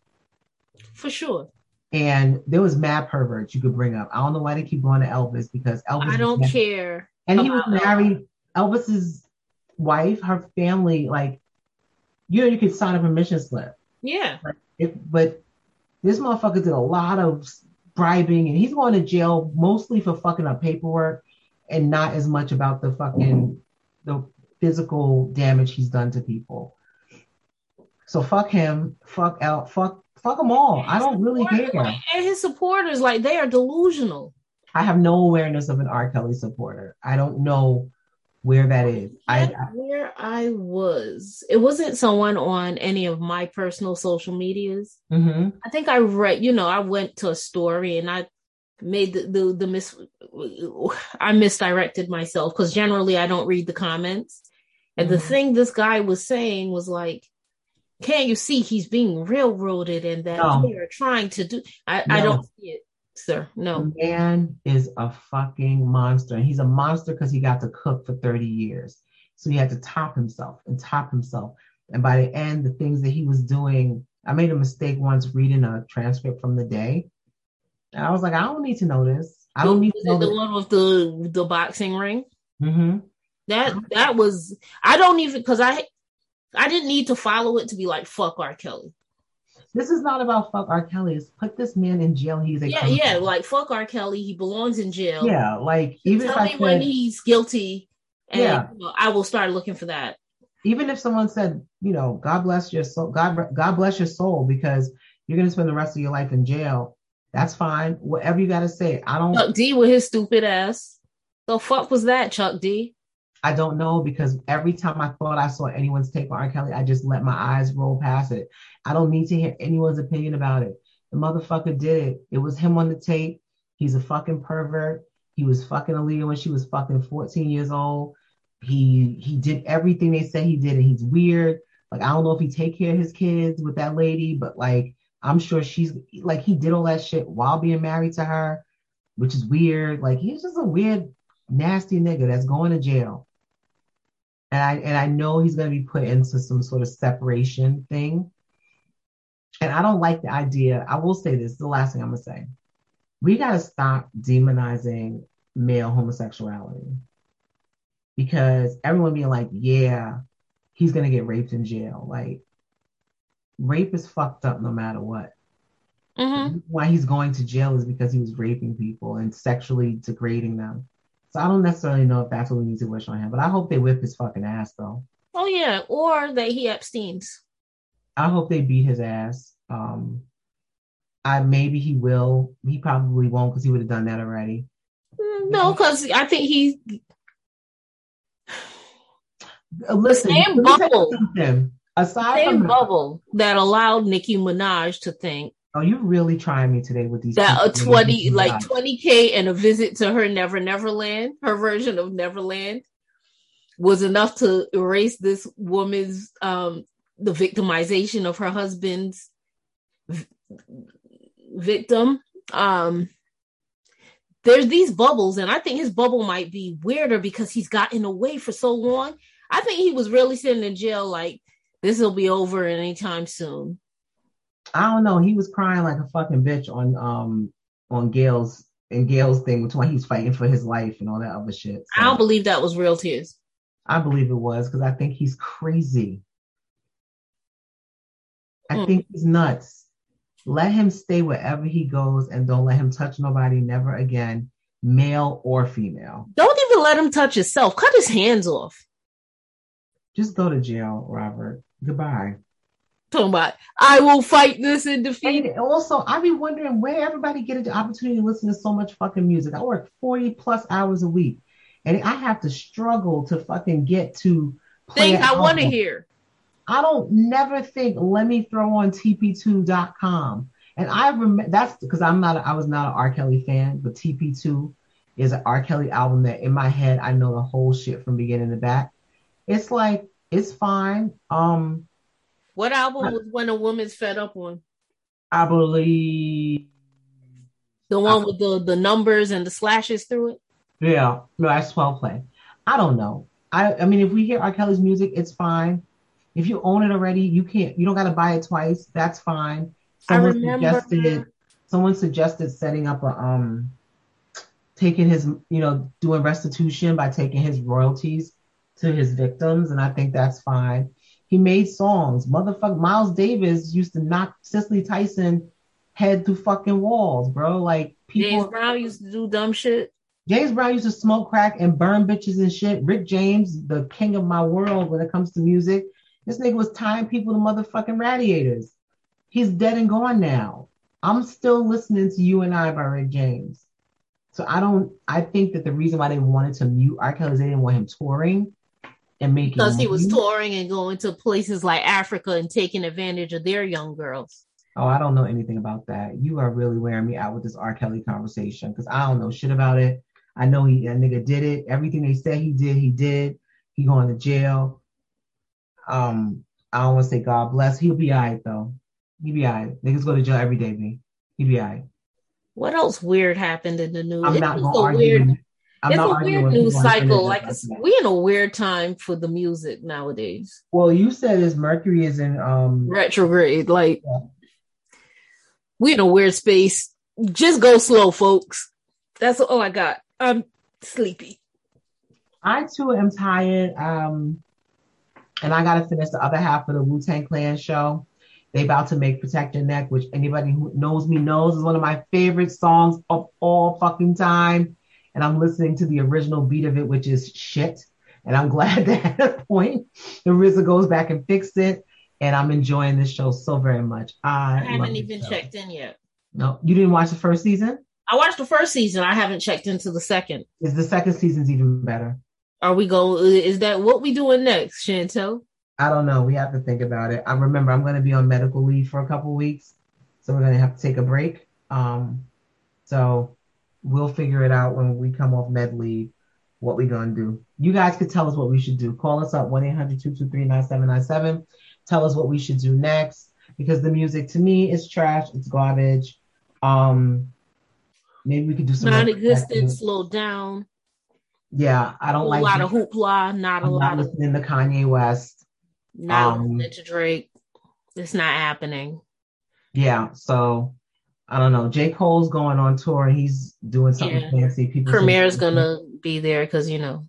For sure. And there was mad perverts you could bring up. I don't know why they keep going to Elvis because Elvis. I don't care. And he was married. Elvis's wife, her family, like, you know, you could sign a permission slip. Yeah. But, it, but this motherfucker did a lot of bribing, and he's going to jail mostly for fucking up paperwork. and not as much about the fucking the physical damage he's done to people. So fuck him, fuck out, fuck fuck them all. I don't really care. And his supporters, like they are delusional. I have no awareness of an R. Kelly supporter. I don't know where that is. I, where I was. It wasn't someone on any of my personal social medias. Mm-hmm. I think I read, you know, I went to a story and I made the the, the mis I misdirected myself because generally I don't read the comments. And mm-hmm. the thing this guy was saying was like, can't you see he's being railroaded and that no. they are trying to do I, no. I don't see it, sir. No. The man is a fucking monster. And he's a monster because he got to cook for 30 years. So he had to top himself and top himself. And by the end, the things that he was doing, I made a mistake once reading a transcript from the day. And I was like, I don't need to know this. I don't need to know the this. one with the the boxing ring. Mm-hmm. That that was I don't even because I I didn't need to follow it to be like fuck R. Kelly. This is not about fuck R. Kelly. It's put this man in jail. He's a yeah, yeah, like fuck R. Kelly. He belongs in jail. Yeah, like even tell me said, when he's guilty, and yeah. I will start looking for that. Even if someone said, you know, God bless your soul, God, God bless your soul, because you're gonna spend the rest of your life in jail. That's fine. Whatever you gotta say. I don't. Chuck D with his stupid ass. The fuck was that, Chuck D? I don't know because every time I thought I saw anyone's take on R. Kelly, I just let my eyes roll past it. I don't need to hear anyone's opinion about it. The motherfucker did it. It was him on the tape. He's a fucking pervert. He was fucking Aaliyah when she was fucking 14 years old. He he did everything they said he did, and he's weird. Like I don't know if he take care of his kids with that lady, but like I'm sure she's like he did all that shit while being married to her, which is weird. Like he's just a weird, nasty nigga that's going to jail and I and I know he's going to be put into some sort of separation thing. And I don't like the idea. I will say this: the last thing I'm gonna say, we got to stop demonizing male homosexuality because everyone being like, yeah, he's gonna get raped in jail. Like, rape is fucked up no matter what. Mm-hmm. Why he's going to jail is because he was raping people and sexually degrading them. So I don't necessarily know if that's what we need to wish on him, but I hope they whip his fucking ass though. Oh yeah, or that he abstains. I hope they beat his ass. Um, I maybe he will. He probably won't because he would have done that already. Mm, no, because I think he. Listen, same bubble. Aside same from bubble that allowed Nicki Minaj to think Oh, you really trying me today with these? That a twenty, like twenty k, and a visit to her Never Neverland, her version of Neverland, was enough to erase this woman's um the victimization of her husband's v- victim. Um, there's these bubbles, and I think his bubble might be weirder because he's gotten away for so long. I think he was really sitting in jail, like this will be over anytime soon. I don't know. He was crying like a fucking bitch on um on Gayle's and Gayle's thing when he's fighting for his life and all that other shit. So, I don't believe that was real tears. I believe it was because I think he's crazy. I mm. think he's nuts. Let him stay wherever he goes and don't let him touch nobody never again, male or female. Don't even let him touch himself. Cut his hands off. Just go to jail, Robert. Goodbye talking about I will fight this and defeat. And also, I be wondering where everybody get the opportunity to listen to so much fucking music. I work 40 plus hours a week. And I have to struggle to fucking get to things I want to hear. I don't never think let me throw on TP-2.com. And I remember that's because I'm not I was not an R. Kelly fan, but TP2 is an R. Kelly album that in my head I know the whole shit from beginning to back. It's like it's fine. Um what album was When a Woman's Fed Up on? I believe the one with the the numbers and the slashes through it. Yeah, no, that's twelve play. I don't know. I I mean, if we hear R. Kelly's music, it's fine. If you own it already, you can't. You don't got to buy it twice. That's fine. Someone suggested. Someone suggested setting up a um, taking his you know doing restitution by taking his royalties to his victims, and I think that's fine. He made songs. Motherfucker, Miles Davis used to knock Cicely Tyson head through fucking walls, bro. Like people. James Brown used to do dumb shit. James Brown used to smoke crack and burn bitches and shit. Rick James, the king of my world when it comes to music, this nigga was tying people to motherfucking radiators. He's dead and gone now. I'm still listening to You and I by Rick James. So I don't. I think that the reason why they wanted to mute R. Kelly is they didn't want him touring and making because he was touring and going to places like Africa and taking advantage of their young girls. Oh, I don't know anything about that. You are really wearing me out with this R. Kelly conversation because I don't know shit about it. I know he that nigga did it. Everything they said he did, he did. He going to jail. Um, I don't want to say God bless. He'll be alright though. He'll be alright. Niggas go to jail every day, me. He'll be alright. What else weird happened in the news? I'm not to argue. Weird, I'm it's a weird news cycle. Like we're in a weird time for the music nowadays. Well, you said is Mercury is in um retrograde. Like yeah. we in a weird space. Just go slow, folks. That's all I got. I'm sleepy. I too am tired. Um, and I gotta finish the other half of the Wu Tang Clan show. They about to make Protect Your Neck, which anybody who knows me knows is one of my favorite songs of all fucking time. And I'm listening to the original beat of it, which is shit. And I'm glad that at that point the RZA goes back and fixed it. And I'm enjoying this show so very much. I, I haven't even checked in yet. No, you didn't watch the first season? I watched the first season. I haven't checked into the second. Is the second season's even better? Are we going? Is that what we doing next, Chantel? I don't know. We have to think about it. I remember I'm going to be on medical leave for a couple weeks, so we're going to have to take a break. Um, so we'll figure it out when we come off med leave what we're going to do. You guys could tell us what we should do. Call us up 1 800 223 9797. Tell us what we should do next because the music to me is trash. It's garbage. Um, maybe we could do some non-existent, slow down. Yeah, I don't a like a lot of hoopla. Not I'm a lot not listening to Kanye West. Not um, listening to Drake. It's not happening. Yeah, so I don't know. J. Cole's going on tour and he's doing something yeah. fancy. People Premier's gonna be there because you know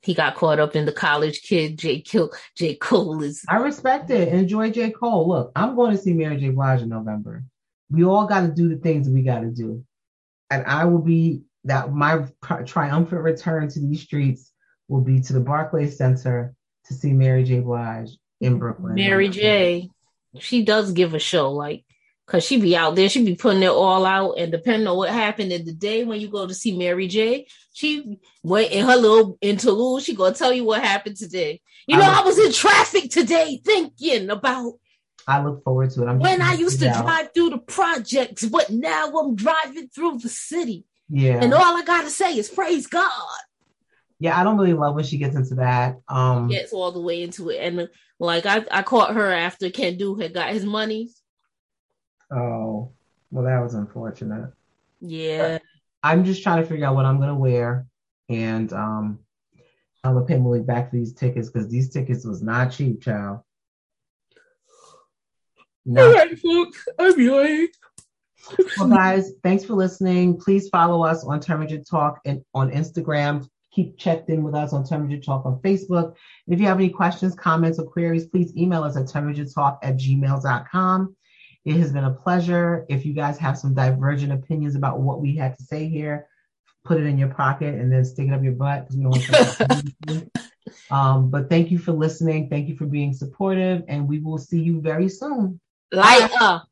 he got caught up in the college kid. J. Cole, J. Cole is. I respect it. Enjoy J. Cole. Look, I'm going to see Mary J. Blige in November. We all got to do the things we got to do, and I will be that. My triumphant return to these streets will be to the Barclays Center to see Mary J. Blige in Brooklyn. Mary J. She does give a show. Like Cause she be out there, she be putting it all out, and depending on what happened in the day when you go to see Mary J, she went in her little in interlude. She gonna tell you what happened today. You know, I, I was in traffic today thinking about. I look forward to it. I'm when I used to out. drive through the projects, but now I'm driving through the city. Yeah, and all I gotta say is praise God. Yeah, I don't really love when she gets into that. Um, gets all the way into it, and like I, I caught her after Kendu had got his money Oh, well, that was unfortunate. Yeah. I'm just trying to figure out what I'm gonna wear, and um, I'm gonna pay Malik back for these tickets because these tickets was not cheap, child. No. All right, folks. I'm going. well, guys, thanks for listening. Please follow us on Terminator Talk and on Instagram. Keep checked in with us on Terminator Talk on Facebook. And if you have any questions, comments, or queries, please email us at terminatortalk at gmail.com. It has been a pleasure. If you guys have some divergent opinions about what we had to say here, put it in your pocket and then stick it up your butt because we don't want um, but thank you for listening. Thank you for being supportive, and we will see you very soon. Light up.